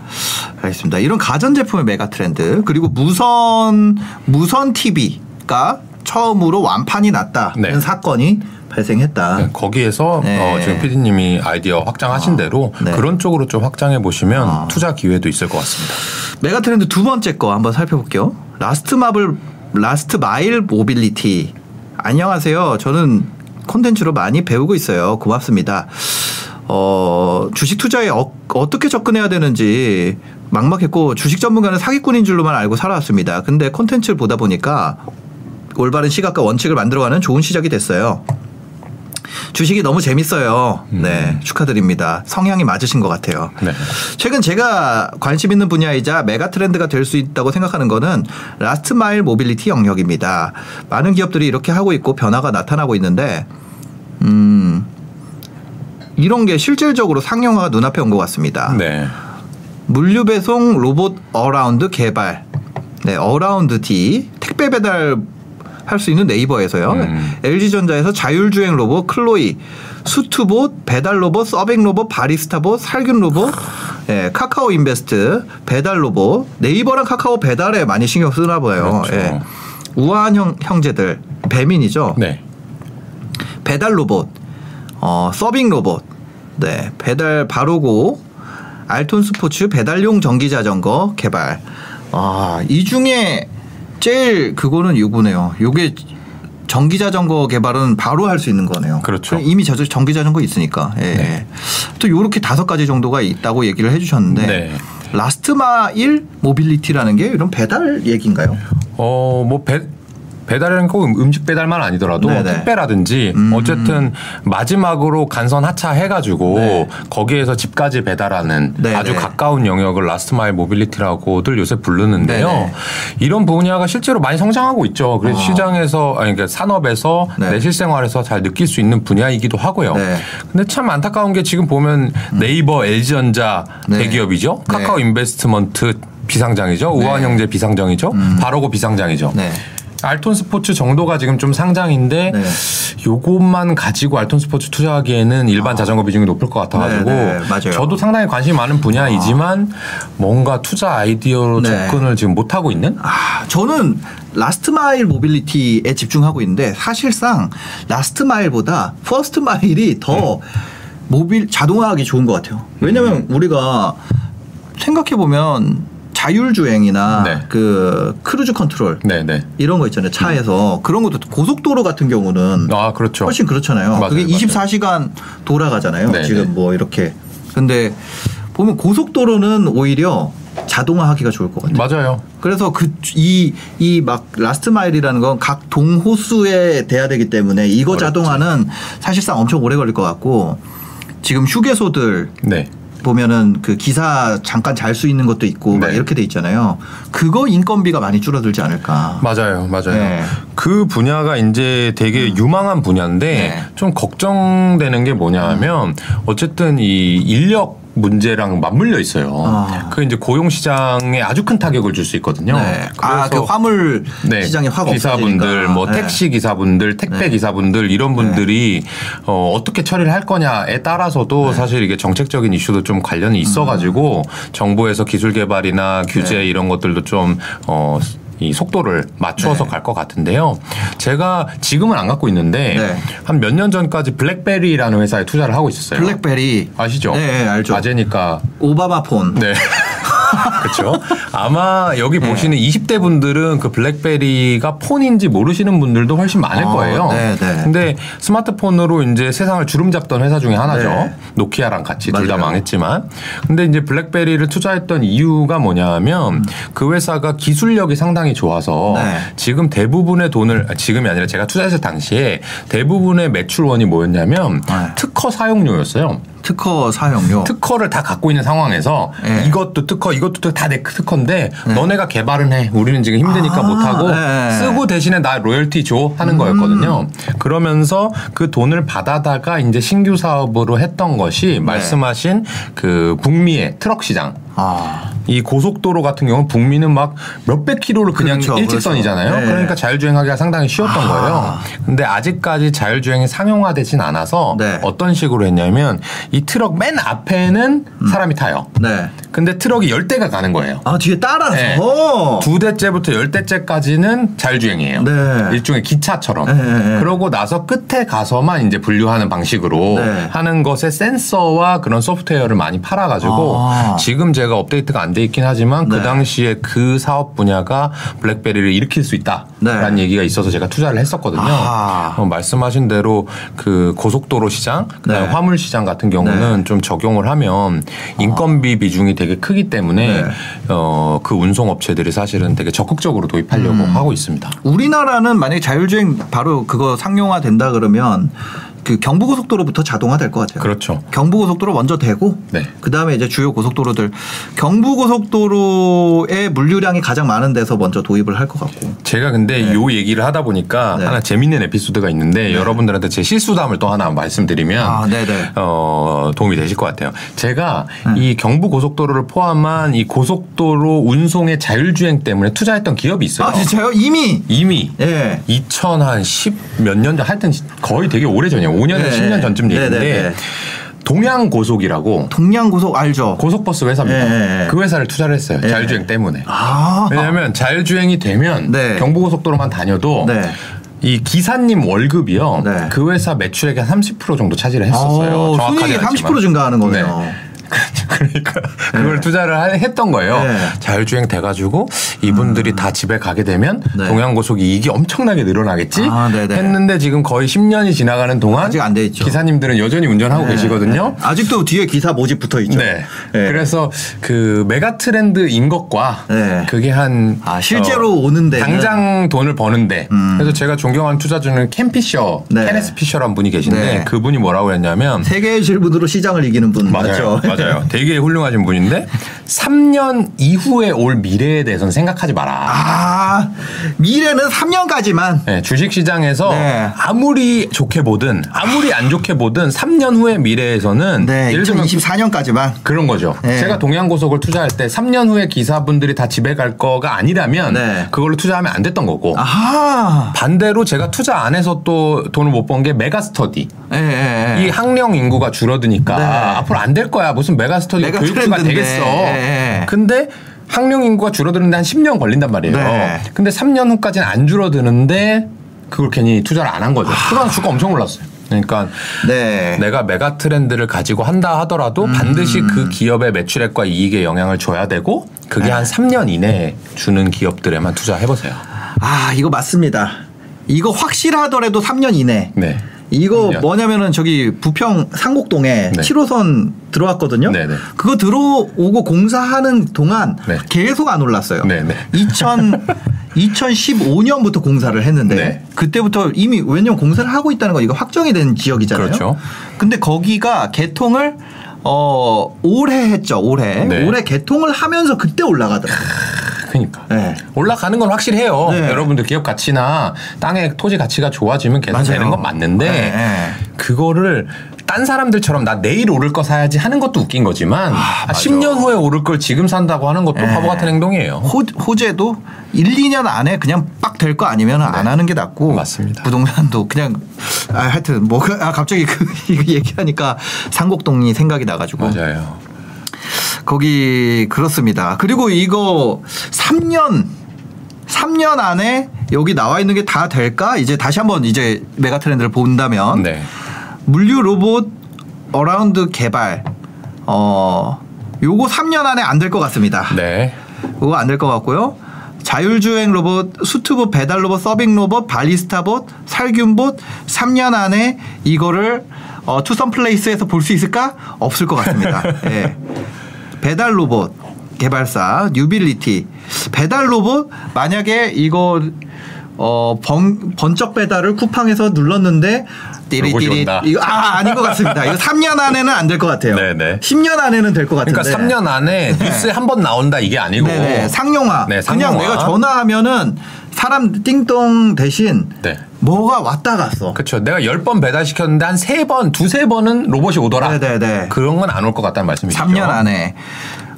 알겠습니다. 이런 가전 제품의 mega trend 그리고 무선 무선 TV가 처음으로 완판이 났다는
네.
사건이 발생했다.
네, 거기에서
네.
어, 지금 PD님이 아이디어 확장하신 대로
네.
그런 쪽으로 좀 확장해 보시면
아.
투자 기회도 있을 것 같습니다.
mega trend 두 번째 거 한번 살펴볼게요. last 마블 last mile mobility. 안녕하세요. 저는 콘텐츠로 많이 배우고 있어요. 고맙습니다. 어, 주식 투자에 어, 어떻게 접근해야 되는지 막막했고 주식 전문가는 사기꾼인 줄로만 알고 살아왔습니다. 근데 콘텐츠를 보다 보니까 올바른 시각과 원칙을 만들어가는 좋은 시작이 됐어요. 주식이 너무 재밌어요. 네, 축하드립니다. 성향이 맞으신 것 같아요.
네.
최근 제가 관심 있는 분야이자 mega trend가 될 수 있다고 생각하는 거는 last mile mobility 영역입니다. 많은 기업들이 이렇게 하고 있고 변화가 나타나고 있는데 음 이런 게 실질적으로 상용화가 눈앞에 온 것 같습니다.
네.
물류 배송 로봇 어라운드 개발. 네, 어라운드 D 택배 배달 할수 있는 네이버에서요.
음.
LG전자에서 자율주행 로봇 클로이, 수트봇, 배달 로봇, 서빙 로봇, 바리스타봇, 살균 로봇, 예, 카카오 인베스트, 배달 로봇, 네이버랑 카카오 배달에 많이 신경 쓰나 봐요.
그렇죠.
예. 우아한 형, 형제들, 배민이죠.
네.
배달 로봇, 어, 서빙 로봇, 네, 배달 바로고, 알톤 스포츠 배달용 전기 자전거 개발. 아, 이 중에 제일 그거는 요거네요. 요게 전기 자전거 개발은 바로 할 수 있는 거네요.
그렇죠.
이미 저 전기 자전거 있으니까. 예.
네.
또 요렇게 다섯 가지 정도가 있다고 얘기를 해 주셨는데
네.
last mile mobility라는 게 이런 배달 얘기인가요?
어, 뭐 배, 배달은 꼭 음- 음식 배달만 아니더라도
네네.
택배라든지
음.
어쨌든 마지막으로 간선 하차 해가지고
네.
거기에서 집까지 배달하는
네네.
아주 가까운 영역을 last mile mobility라고들 요새 부르는데요.
네네.
이런 분야가 실제로 많이 성장하고 있죠. 그래서
아.
시장에서 아니 그러니까 산업에서
네.
내 실생활에서 잘 느낄 수 있는 분야이기도 하고요.
네.
근데 참 안타까운 게 지금 보면 네이버, LG전자
네.
대기업이죠.
네.
카카오 인베스트먼트 비상장이죠.
네.
우아한형제 비상장이죠. 바로고 비상장이죠.
네.
알톤 스포츠 정도가 지금 좀 상장인데
네.
요것만 가지고 알톤 스포츠 투자하기에는 일반 자전거 비중이 높을 것 같아가지고
아. 네, 네.
저도 상당히 관심이 많은 분야이지만 뭔가 투자 아이디어로
네.
접근을 지금 못 하고 있는
아, 저는 last mile mobility에 집중하고 있는데 사실상 last mile보다 first mile이 더
음.
모빌 자동화하기 좋은 것 같아요. 왜냐면 우리가 생각해 보면 자율주행이나
네.
그 cruise control
네 네.
이런 거 있잖아요 차에서 그런 것도 고속도로 같은 경우는
아 그렇죠.
훨씬 그렇잖아요.
맞아요,
그게
맞아요.
24시간 돌아가잖아요.
네,
지금
네.
뭐 이렇게. 근데 보면 고속도로는 오히려 자동화하기가 좋을 것 같아요.
맞아요.
그래서 그 이 이 막 last mile이라는 건 각 동호수에 돼야 되기 때문에 이거
어렵지.
자동화는 사실상 엄청 오래 걸릴 것 같고 지금 휴게소들
네.
보면은 그 기사 잠깐 잘 수 있는 것도 있고 막
네.
이렇게 돼 있잖아요. 그거 인건비가 많이 줄어들지 않을까.
맞아요, 맞아요.
네.
그 분야가 이제 되게 유망한 분야인데
네.
좀 걱정되는 게 뭐냐하면 어쨌든 이 인력 문제랑 맞물려 있어요.
아.
그 이제 고용 시장에 아주 큰 타격을 줄 수 있거든요.
네. 아, 그 화물
네.
시장이 확
기사분들,
없어지니까.
뭐
네.
택시 기사분들, 택배
네.
기사분들 이런 분들이 어, 어떻게 처리를 할 거냐에 따라서도
네.
사실 이게 정책적인 이슈도 좀 관련이 있어가지고
음.
정부에서 기술 개발이나 규제
네.
이런 것들도 좀 어. 이 속도를 맞추어서
네.
갈것 같은데요. 제가 지금은 안 갖고 있는데
네.
한몇 년 전까지 블랙베리라는 회사에 투자를 하고 있었어요.
블랙베리
아시죠?
네, 네, 알죠.
아재니까
오바마 폰.
네. 그렇죠. 아마 여기
네.
보시는 20대 분들은 그 블랙베리가 폰인지 모르시는 분들도 훨씬 많을
어,
거예요.
네, 네.
근데 스마트폰으로 이제 세상을 주름 잡던 회사 중에 하나죠.
네.
노키아랑 같이 둘 다. 망했지만. 근데 이제 블랙베리를 투자했던 이유가 뭐냐하면 그 회사가 기술력이 상당히 좋아서
네.
지금 대부분의 돈을 아, 지금이 아니라 제가 투자했을 당시에 대부분의 매출원이 뭐였냐면
네.
특허 사용료였어요.
특허 사용료.
특허를 다 갖고 있는 상황에서
네.
이것도 특허 이것도 다내 특허인데 너네가 개발은 해 우리는 지금 힘드니까
아,
못하고
네.
쓰고 대신에 나 로열티 줘 하는 거였거든요 그러면서 그 돈을 받아다가 이제 신규 사업으로 했던
네.
것이 말씀하신 그 북미의 트럭 시장
아.
이 고속도로 같은 경우는 북미는 막 몇백 킬로를 그냥
그렇죠,
일직선이잖아요.
그렇죠. 네.
그러니까 자율주행하기가 상당히 쉬웠던
아.
거예요. 근데 아직까지 자율주행이 상용화되진 않아서
네.
어떤 식으로 했냐면 이 트럭 맨 앞에는 사람이 타요.
네.
근데 트럭이 열 대가 가는 거예요.
아 뒤에 따라서.
네. 두 대째부터 열 대째까지는 자율주행이에요.
네.
일종의 기차처럼.
네, 네, 네.
그러고 나서 끝에 가서만 이제 분류하는 방식으로
네.
하는 것에 센서와 그런 소프트웨어를 많이 팔아가지고
아.
지금 제가 업데이트가 안 돼 있긴 하지만 그
네.
당시에 그 사업 분야가 블랙베리를 일으킬 수 있다라는
네.
얘기가 있어서 제가 투자를 했었거든요.
아.
어, 말씀하신 대로 그 고속도로 시장, 그다음에
네.
화물 시장 같은 경우 는좀 적용을 하면 인건비 비중이 되게 크기 때문에
네.
어, 그 운송 업체들이 사실은 되게 적극적으로 도입하려고
음.
하고 있습니다.
우리나라는 만약에 자율주행 바로 그거 상용화 된다 그러면 그 경부고속도로부터 자동화 될 것 같아요.
그렇죠.
경부고속도로 먼저 되고
네.
그 다음에 이제 주요 고속도로들 경부고속도로의 물류량이 가장 많은 데서 먼저 도입을 할 것 같고
제가 근데 요 얘기를 하다 보니까
네.
하나 재밌는 에피소드가 있는데 여러분들한테 제 실수담을 또 하나 말씀드리면
아, 네네.
어, 도움이 되실 것 같아요. 제가
음.
이 경부 고속도로를 포함한 이 고속도로 운송의 자율주행 때문에 투자했던 기업이 있어요.
아 진짜요? 이미
이미
예.
2010 몇 년 전, 하여튼 거의 되게 오래 전이에요. 5년,
네.
10년 전쯤
네,
얘기인데
네, 네.
동양 고속이라고
동양고속 알죠?
고속버스 회사입니다.
예, 예.
그 회사를 투자를 했어요. 자율주행 때문에.
아
왜냐하면 자율주행이 되면
네.
경부고속도로만 다녀도
네.
이 기사님 월급이요.
네.
그 회사 매출액의 30% 정도 차지를 했었어요.
어,
정확하게 알지만.
30% 증가하는 거네요.
네. 그러니까 그걸 투자를 하- 했던 거예요.
네.
자율주행 돼가지고 이분들이 다 집에 가게 되면
네.
동양고속 이익이 엄청나게 늘어나겠지
아, 네네.
했는데 지금 거의 10년이 지나가는 동안
아직 안 돼 있죠.
기사님들은 여전히 운전하고
네.
계시거든요.
아직도 뒤에 기사 모집 붙어 있죠.
네.
네.
그래서 그 메가 trend인 것과
네.
그게 한
아, 실제로 오는 데는?
당장 돈을 버는데
음.
그래서 제가 존경하는 투자자는 켄 피셔,
네.
케네스 피셔라는 분이 계신데
네.
그분이 뭐라고 했냐면
세계의 질문으로 시장을 이기는 분
맞아요.
맞죠?
맞아요. 되게 훌륭하신 분인데 3년 이후에 올 미래에 대해서는 생각하지 마라.
아 미래는 3년까지만
네, 주식 시장에서
네.
아무리 좋게 보든 아무리 안 좋게 보든 3년 후의 미래에서는
네
예를 들면
2024년까지만
그런 거죠.
네.
제가 동양고속을 투자할 때 3년 후에 기사분들이 다 집에 갈 거가 아니라면
네.
그걸로 투자하면 안 됐던 거고
아하
반대로 제가 투자 안 해서 또 돈을 못 번 게 메가스터디.
예, 예, 예.
이 학령 인구가 줄어드니까
네.
앞으로 안 될 거야. 무슨 메가스터디
메가
교육주가
트렌드인데.
되겠어.
예, 예.
근데 학령 인구가 줄어드는데 한 10년 걸린단 말이에요.
네.
근데 3년 후까지는 안 줄어드는데 그걸 괜히 투자를 안 한 거죠. 그러나 주가 엄청 올랐어요. 그러니까
네.
내가 메가 트렌드를 가지고 한다 하더라도
음.
반드시 그 기업의 매출액과 이익에 영향을 줘야 되고 그게
네.
한 3년 이내에 주는 기업들에만 투자해 보세요.
아 이거 맞습니다. 이거 확실하더라도 3년 이내.
네.
이거
3년.
뭐냐면은 저기 부평 상곡동에
네.
7호선 들어왔거든요.
네네.
그거 들어오고 공사하는 동안
네.
계속 안 올랐어요.
네네.
2000 2015년부터 공사를 했는데
네.
그때부터 이미 왜냐면 공사를 하고 있다는 건 이거 확정이 된 지역이잖아요.
그렇죠.
근데 거기가 개통을 어 올해 했죠. 올해
네.
올해 개통을 하면서 그때 올라가더라고요.
그러니까
네.
올라가는 건 확실해요.
네.
여러분들 기업 가치나 땅의 토지 가치가 좋아지면 계속
맞아요.
되는 건 맞는데
네, 네.
그거를 딴 사람들처럼 나 내일 오를 거 사야지 하는 것도 웃긴 거지만 아,
맞아.
10년 후에 오를 걸 지금 산다고 하는 것도
네.
바보 같은 행동이에요.
호, 호재도 1, 2년 안에 그냥 빡 될 거 아니면 안 하는 게 낫고
네. 맞습니다.
부동산도 그냥 아, 하여튼 뭐 그- 아, 갑자기 그 얘기하니까 상곡동이 생각이 나가지고
맞아요.
거기 그렇습니다. 그리고 이거 3년 3년 안에 여기 나와 있는 게 다 될까? 이제 다시 한번 이제 메가 트렌드를 본다면
네.
물류 로봇 어라운드 개발 어 요거 3년 안에 안 될 것 같습니다.
네.
그거 안 될 것 같고요. 자율주행 로봇, 수트봇, 배달 로봇, 서빙 로봇, 바리스타봇, 살균봇 3년 안에 이거를 어, 투썸 플레이스에서 볼 수 있을까? 없을 것 같습니다. 예. 배달 로봇 개발사 뉴빌리티 배달 로봇 만약에 이거 어 번, 번쩍 배달을 쿠팡에서 눌렀는데 띠리띠리. 이거 아 아닌 것 같습니다. 이거 3년 안에는 안 될 것 같아요.
네네.
10년 안에는 될 것 같은데.
그러니까 3년 안에 뉴스에 한 번 나온다 이게 아니고
네네 상용화.
네,
그냥
상용화.
내가 전화하면은 사람 띵동 대신
네.
뭐가 왔다 갔어.
그렇죠. 내가 10번 배달시켰는데 한 3번, 두세 번은 로봇이 오더라.
네네네.
그런 건 안 올 것 같다는 말씀이시죠.
3년 안에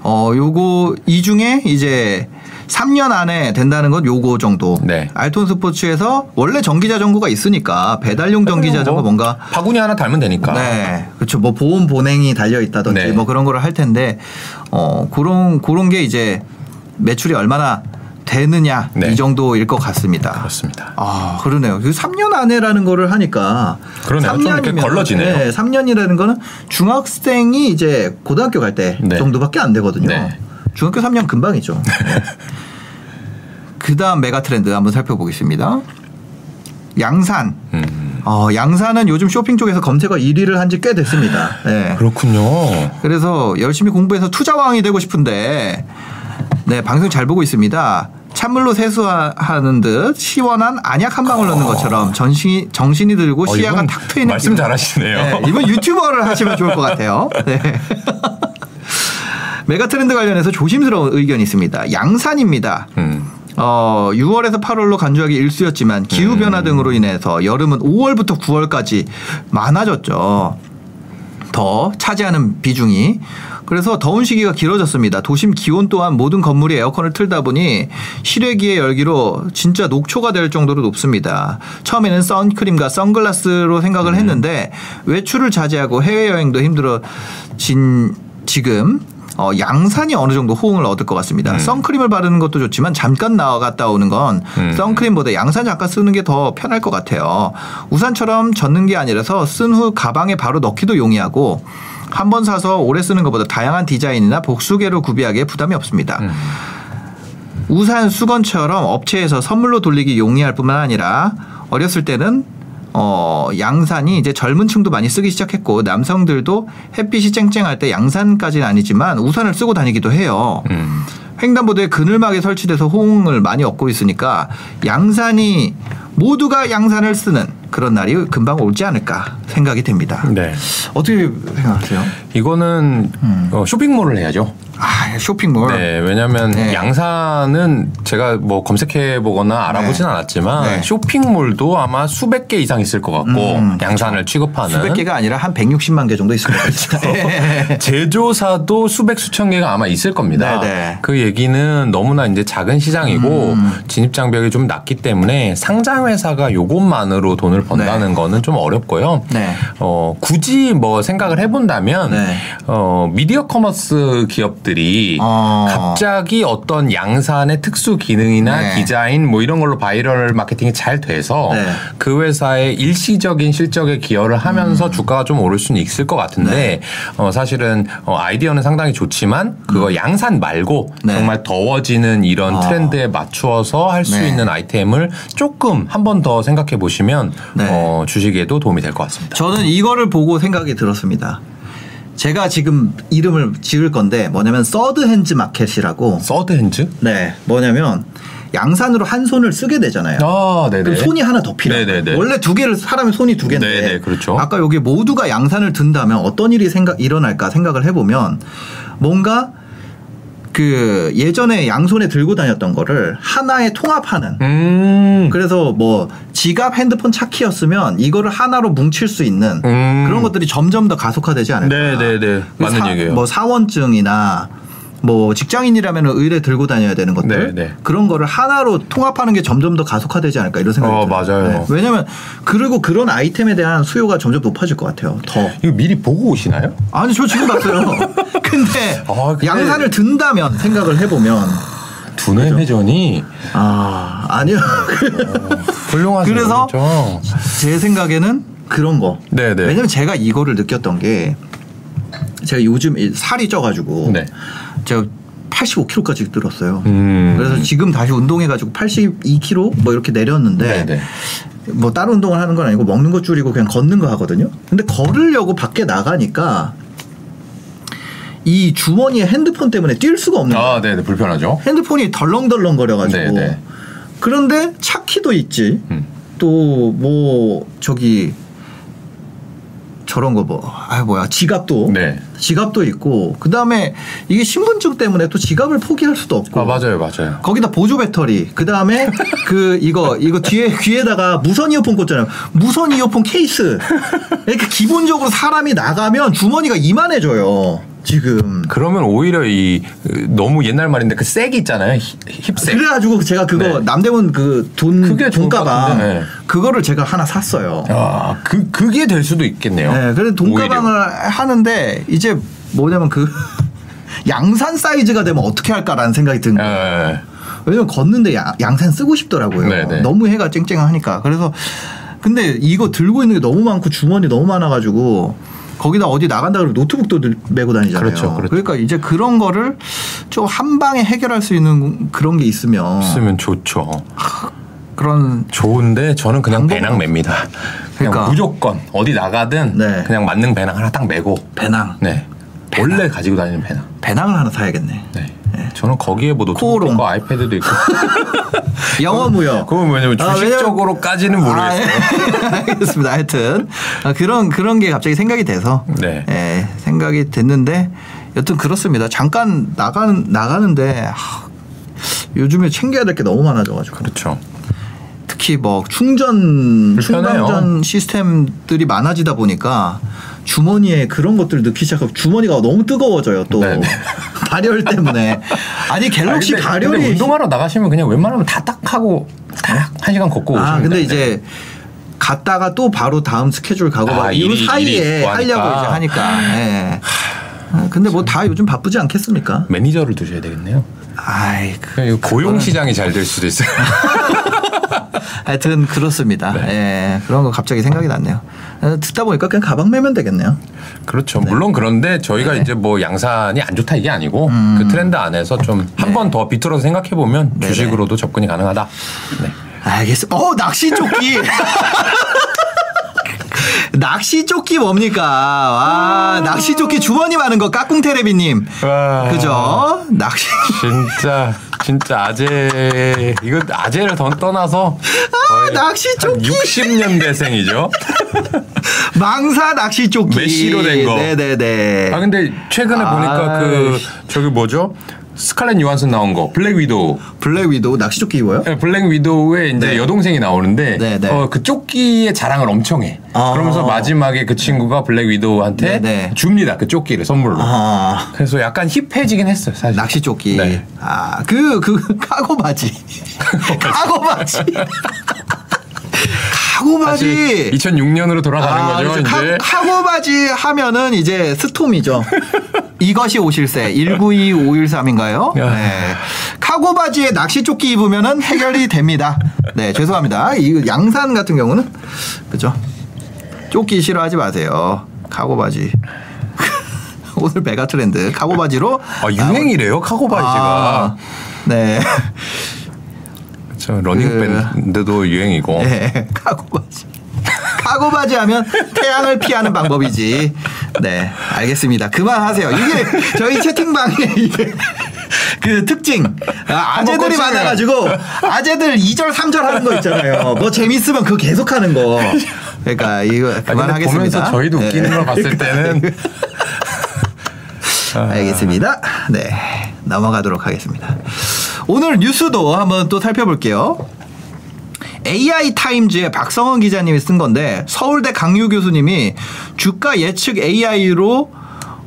어 요거 이 중에 이제 3년 안에 된다는 건 요거 정도.
네.
알톤 스포츠에서 원래 전기 자전거가 있으니까 배달용 전기 자전거
뭐
뭔가
바구니 하나 달면 되니까.
네, 그렇죠. 뭐 보온 보냉이 달려 있다든지
네.
뭐 그런 거를 할 텐데 어 그런 그런 게 이제 매출이 얼마나 되느냐
네.
이 정도일 것 같습니다.
그렇습니다.
아, 그러네요. 그 3년 안에라는 거를 하니까
그러네요. 좀 이렇게 걸러지네요.
네, 3년이라는 거는 중학생이 이제 고등학교 갈때
네.
정도밖에 안 되거든요.
네.
중학교 3년 금방이죠. 네. 그다음 메가 트렌드 한번 살펴보겠습니다. 양산.
음.
어, 양산은 요즘 쇼핑 쪽에서 검색어 1위를 한 지 꽤 됐습니다. 네.
그렇군요.
그래서 열심히 공부해서 투자왕이 되고 싶은데 네 방송 잘 보고 있습니다. 찬물로 세수하는 듯 시원한 안약 한 방울 넣는 것처럼 정신이 정신이 들고
어,
시야가 탁 트이는
말씀
기분.
잘하시네요.
네, 이번 유튜버를 하시면 좋을 것 같아요. 네. 메가 트렌드 관련해서 조심스러운 의견이 있습니다. 양산입니다.
음.
어, 6월에서 8월로 간주하기 일쑤였지만 기후 변화 등으로 인해서 여름은 5월부터 9월까지 많아졌죠. 더 차지하는 비중이 그래서 더운 시기가 길어졌습니다. 도심 기온 또한 모든 건물이 에어컨을 틀다 보니 실외기의 열기로 진짜 녹초가 될 정도로 높습니다. 처음에는 선크림과 선글라스로 생각을 했는데 외출을 자제하고 해외여행도 힘들어진 지금 어, 양산이 어느 정도 호응을 얻을 것 같습니다. 선크림을 바르는 것도 좋지만 잠깐 나갔다 오는 건
음.
선크림보다 양산 잠깐 쓰는 게 더 편할 것 같아요. 우산처럼 젖는 게 아니라서 쓴 후 가방에 바로 넣기도 용이하고 한 번 사서 오래 쓰는 것보다 다양한 디자인이나 복수개로 구비하기에 부담이 없습니다.
음.
우산 수건처럼 업체에서 선물로 돌리기 용이할 뿐만 아니라 어렸을 때는 어, 양산이 이제 젊은 층도 많이 쓰기 시작했고 남성들도 햇빛이 쨍쨍할 때 양산까지는 아니지만 우산을 쓰고 다니기도 해요.
음.
횡단보도에 그늘막에 설치돼서 호응을 많이 얻고 있으니까 양산이 모두가 양산을 쓰는 그런 날이 금방 올지 않을까 생각이 됩니다.
네.
어떻게 생각하세요?
이거는 어, 쇼핑몰을 해야죠.
아, 쇼핑몰.
네, 왜냐하면
네.
양산은 제가 뭐 검색해 보거나 알아보진
네.
않았지만
네.
쇼핑몰도 아마 수백 개 이상 있을 것 같고
음,
양산을 취급하는
수백 개가 아니라 한 160만 개 정도 있을
그렇죠.
거예요.
제조사도 수백 수천 개가 아마 있을 겁니다.
네네.
그 얘기는 너무나 이제 작은 시장이고
음.
진입 장벽이 좀 낮기 때문에 상장 회사가 요것만으로 돈을 번다는 거는 좀 어렵고요.
네.
어, 굳이 뭐 생각을 해본다면
네.
어, 미디어 commerce 기업들 이
어.
갑자기 어떤 양산의 특수 기능이나
네.
디자인 뭐 이런 걸로 바이럴 마케팅이 잘 돼서
네.
그 회사의 일시적인 실적에 기여를 하면서
음.
주가가 좀 오를 수는 있을 것 같은데
네.
어, 사실은 어, 아이디어는 상당히 좋지만 그거 양산 말고
음. 네.
정말 더워지는 이런
어.
트렌드에 맞추어서 할수
네.
있는 아이템을 조금 한 번 더 생각해 보시면
네.
어, 주식에도 도움이 될 것 같습니다.
저는 이거를 보고 생각이 들었습니다. 제가 지금 이름을 지을 건데 뭐냐면 서드 핸즈 마켓이라고.
서드 핸즈?
네, 뭐냐면 양산으로 한 손을 쓰게 되잖아요.
아, 네네.
그럼 손이 하나 더 필요해요.
네네네.
원래 두 개를 사람이 손이 두 개인데
네네, 그렇죠.
아까 여기 모두가 양산을 든다면 어떤 일이 생각 일어날까 생각을 해보면 뭔가 그 예전에 양손에 들고 다녔던 거를 하나에 통합하는
음.
그래서 뭐 지갑 핸드폰 차키였으면 이거를 하나로 뭉칠 수 있는
음.
그런 것들이 점점 더 가속화되지 않을까.
네네네.
그
맞는
사-
얘기예요.
뭐 사원증이나 뭐 직장인이라면 의뢰 들고 다녀야 되는 것들
네, 네.
그런 거를 하나로 통합하는 게 점점 더 가속화되지 않을까 이런 생각이
어,
들어요.
맞아요.
왜냐하면 그리고 그런 아이템에 대한 수요가 점점 높아질 것 같아요. 더.
이거 미리 보고 오시나요?
아니 저 지금 봤어요. 근데,
아, 근데-
양산을 든다면 생각을 해보면
두뇌 회전이
아 아니요.
훌륭하세요.
그래서
그렇죠?
제 생각에는 그런 거.
네네.
왜냐면 제가 이거를 느꼈던 게 제가 요즘 이 살이 쪄가지고
네.
제가 85kg까지 들었어요.
음.
그래서 지금 다시 운동해가지고 82kg 뭐 이렇게 내렸는데
네네.
뭐 다른 운동을 하는 건 아니고 먹는 거 줄이고 그냥 걷는 거 하거든요. 근데 걸으려고 밖에 나가니까 이 주머니에 핸드폰 때문에 뛸 수가 없는 거예요.
아, 네네. 불편하죠.
핸드폰이 덜렁덜렁 거려가지고
네, 네.
그런데 차키도 있지
음.
또뭐 저기 저런 거 뭐 아 뭐야 지갑도
네.
지갑도 있고 그 다음에 이게 신분증 때문에 또 지갑을 포기할 수도 없고
아, 맞아요. 맞아요.
거기다 보조 배터리 그 다음에 그 이거 이거 뒤에 귀에다가 무선 이어폰 꽂잖아요 무선 이어폰 케이스 이렇게 기본적으로 사람이 나가면 주머니가 이만해져요 지금
그러면 오히려 이 으, 너무 옛날 말인데 그색 있잖아요. 힙- 힙색.
그래가지고 제가 그거
네.
남대문 그 돈 돈가방. 그거를 제가 하나 샀어요.
아, 그 그게 될 수도 있겠네요.
네, 그래서 돈가방을 하는데 이제 뭐냐면 그 양산 사이즈가 되면 어떻게 할까라는 생각이 든 거예요.
예.
왜냐면 걷는데 야- 양산 쓰고 싶더라고요.
네네.
너무 해가 쨍쨍하니까. 그래서 근데 이거 들고 있는 게 너무 많고 주머니 너무 많아가지고 거기다 어디 나간다 그러면 노트북도 들- 메고 다니잖아요.
그렇죠, 그렇죠.
러니까 이제 그런 거를 좀 한 방에 해결할 수 있는 그런 게 있으면
쓰면 좋죠.
그런
좋은데 저는 그냥
방법은
배낭 맵니다. 그냥
그러니까.
무조건 어디 나가든
네.
그냥 맞는 배낭 하나 딱 메고
배낭
네. 원래 가지고 다니는 배낭.
배낭을 하나 사야겠네.
네. 저는 거기에 뭐 노트북도
코오롱.
있고 아이패드도 있고.
영어 무역.
그건 뭐냐면
아,
주식적으로까지는 모르겠어요.
아, 예. 알겠습니다. 하여튼 아, 그런 그런 게 갑자기 생각이 돼서
네.
예, 생각이 됐는데 여튼 그렇습니다. 잠깐 나가는 나가는데 하, 요즘에 챙겨야 될 게 너무 많아져가지고
그렇죠.
특히 뭐 충전
불편해요.
충전전 시스템들이 많아지다 보니까 주머니에 그런 것들을 넣기 시작하고 주머니가 너무 뜨거워져요 또
네네.
발열 때문에 아니 갤럭시
아니, 근데-
가열이
근데 운동하러 나가시면 그냥 웬만하면 다 딱 하고 딱 한 시간 걷고
아, 근데
돼.
이제 갔다가 또 바로 다음 스케줄 가고
아,
막이 사이에 하려고
하니까.
이제 하니까. 예. 근데 뭐 다 요즘 바쁘지 않겠습니까?
매니저를 두셔야 되겠네요.
아이, 그,
고용 시장이 잘 될 수도 있어요.
하여튼 그렇습니다. 예, 그런 거 갑자기 생각이 났네요. 어, 듣다 보니까 그냥 가방 매면 되겠네요.
그렇죠. 물론 그런데 저희가
네.
이제 뭐 양산이 안 좋다 이게 아니고
음.
그 트렌드 안에서 좀 한 번 더 비틀어서 생각해 보면
네네.
주식으로도 접근이 가능하다. 네.
알겠어. 어, 낚시 조끼. 낚시 조끼 뭡니까? 와, 낚시 조끼 주머니 많은 거 까꿍 테레비님.
와.
그죠? 낚시.
진짜 진짜 아재 이거 아재를 더 떠나서 거의
낚시 조끼.
60년대생이죠.
망사 낚시 조끼.
메쉬로 된 거.
네네네.
아 근데 최근에 보니까 그. 저기 뭐죠? 스칼렛 요한슨 나온 거 블랙 위도우.
블랙 위도우 낚시 조끼 입어요?
네, 블랙 위도우의 이제
네.
여동생이 나오는데
네, 네.
어, 그 조끼의 자랑을 엄청 해.
아.
그러면서 마지막에 그 친구가 블랙 위도우한테
네, 네.
줍니다. 그 조끼를 선물로.
아.
그래서 약간 힙해지긴 했어요. 사실.
낚시 조끼.
네.
아, 그, 그, 카고 바지. 카고 바지. 카고 바지.
2006년으로 돌아가는
아,
거죠.
그렇죠.
이제
카, 카고 바지 하면은 이제 스톰이죠. 이것이 오실세 192513인가요?
야.
네. 카고 바지에 낚시 조끼 입으면은 해결이 됩니다. 네, 죄송합니다. 이 양산 같은 경우는 그죠? 조끼 싫어하지 마세요. 카고 바지. 오늘 메가 트렌드 카고 바지로
아, 유행이래요 카고 바지가.
아, 네.
저 러닝
그-
밴드도 유행이고.
네, 카고 바지. 카고 바지 하면 태양을 피하는 방법이지. 네, 알겠습니다. 그만하세요. 이게 저희 채팅방에 이게 그 특징. 아,
꽂히면.
많아가지고 아재들 2절, 3절 하는 거 있잖아요. 뭐 재밌으면 그거 계속 하는 거. 그러니까 이거 그만하겠습니다.
보면서 저희도
네.
웃기는 걸 봤을 때는
알겠습니다. 네. 넘어가도록 하겠습니다. 오늘 뉴스도 한번 또 살펴볼게요. AI 타임즈의 박성원 기자님이 쓴 건데 서울대 강유 교수님이 주가 예측 AI로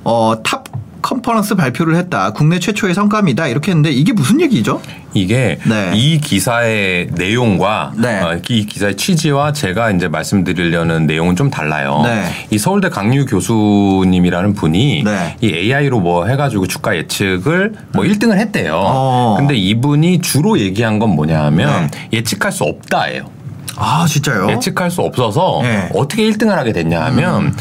어, top conference 발표를 했다. 국내 최초의 성과입니다. 이렇게 했는데 이게 무슨 얘기죠?
이게
네.
이 기사의 내용과
네.
어, 이 기사의 취지와 제가 이제 말씀드리려는 내용은 좀 달라요.
네.
이 서울대 강유 교수님이라는 분이
네.
이 AI로 뭐 해가지고 주가 예측을 뭐 1등을 했대요.
어.
근데 이분이 주로 얘기한 건 뭐냐 하면
네.
예측할 수 없다예요.
아 진짜요?
예측할 수 없어서
네.
어떻게 1등을 하게 됐냐 하면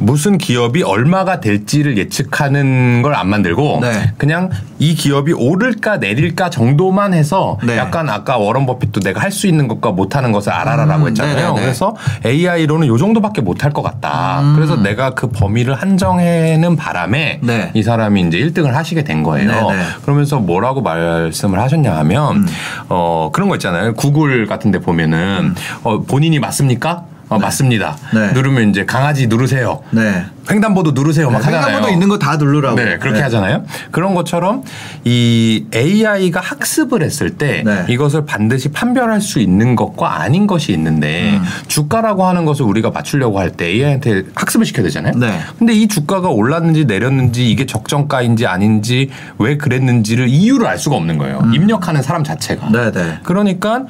무슨 기업이 얼마가 될지를 예측하는 걸 안 만들고
네.
그냥 이 기업이 오를까 내릴까 정도만 해서
네.
약간 아까 워런 버핏도 내가 할 수 있는 것과 못 하는 것을 알아라라고
음,
했잖아요.
네네네.
그래서 AI로는 요 정도밖에 못 할 것 같다.
음.
그래서 내가 그 범위를 한정해는 바람에
네.
이 사람이 이제 1등을 하시게 된 거예요.
네네.
그러면서 뭐라고 말씀을 하셨냐 하면
음.
어 그런 거 있잖아요. 구글 같은 데 보면은 어 본인이 맞습니까? 어, 맞습니다.
네.
누르면 이제 강아지 누르세요.
네.
횡단보도 누르세요. 막 하잖아요.
횡단보도 있는 거 다 누르라고.
네, 그렇게 하잖아요. 그런 것처럼 이 AI가 학습을 했을 때
네.
이것을 반드시 판별할 수 있는 것과 아닌 것이 있는데
음.
주가라고 하는 것을 우리가 맞추려고 할 때 AI한테 학습을 시켜야 되잖아요.
네.
근데 이 주가가 올랐는지 내렸는지 이게 적정가인지 아닌지 왜 그랬는지를 이유를 알 수가 없는 거예요. 입력하는 사람 자체가.
음. 네네.
그러니까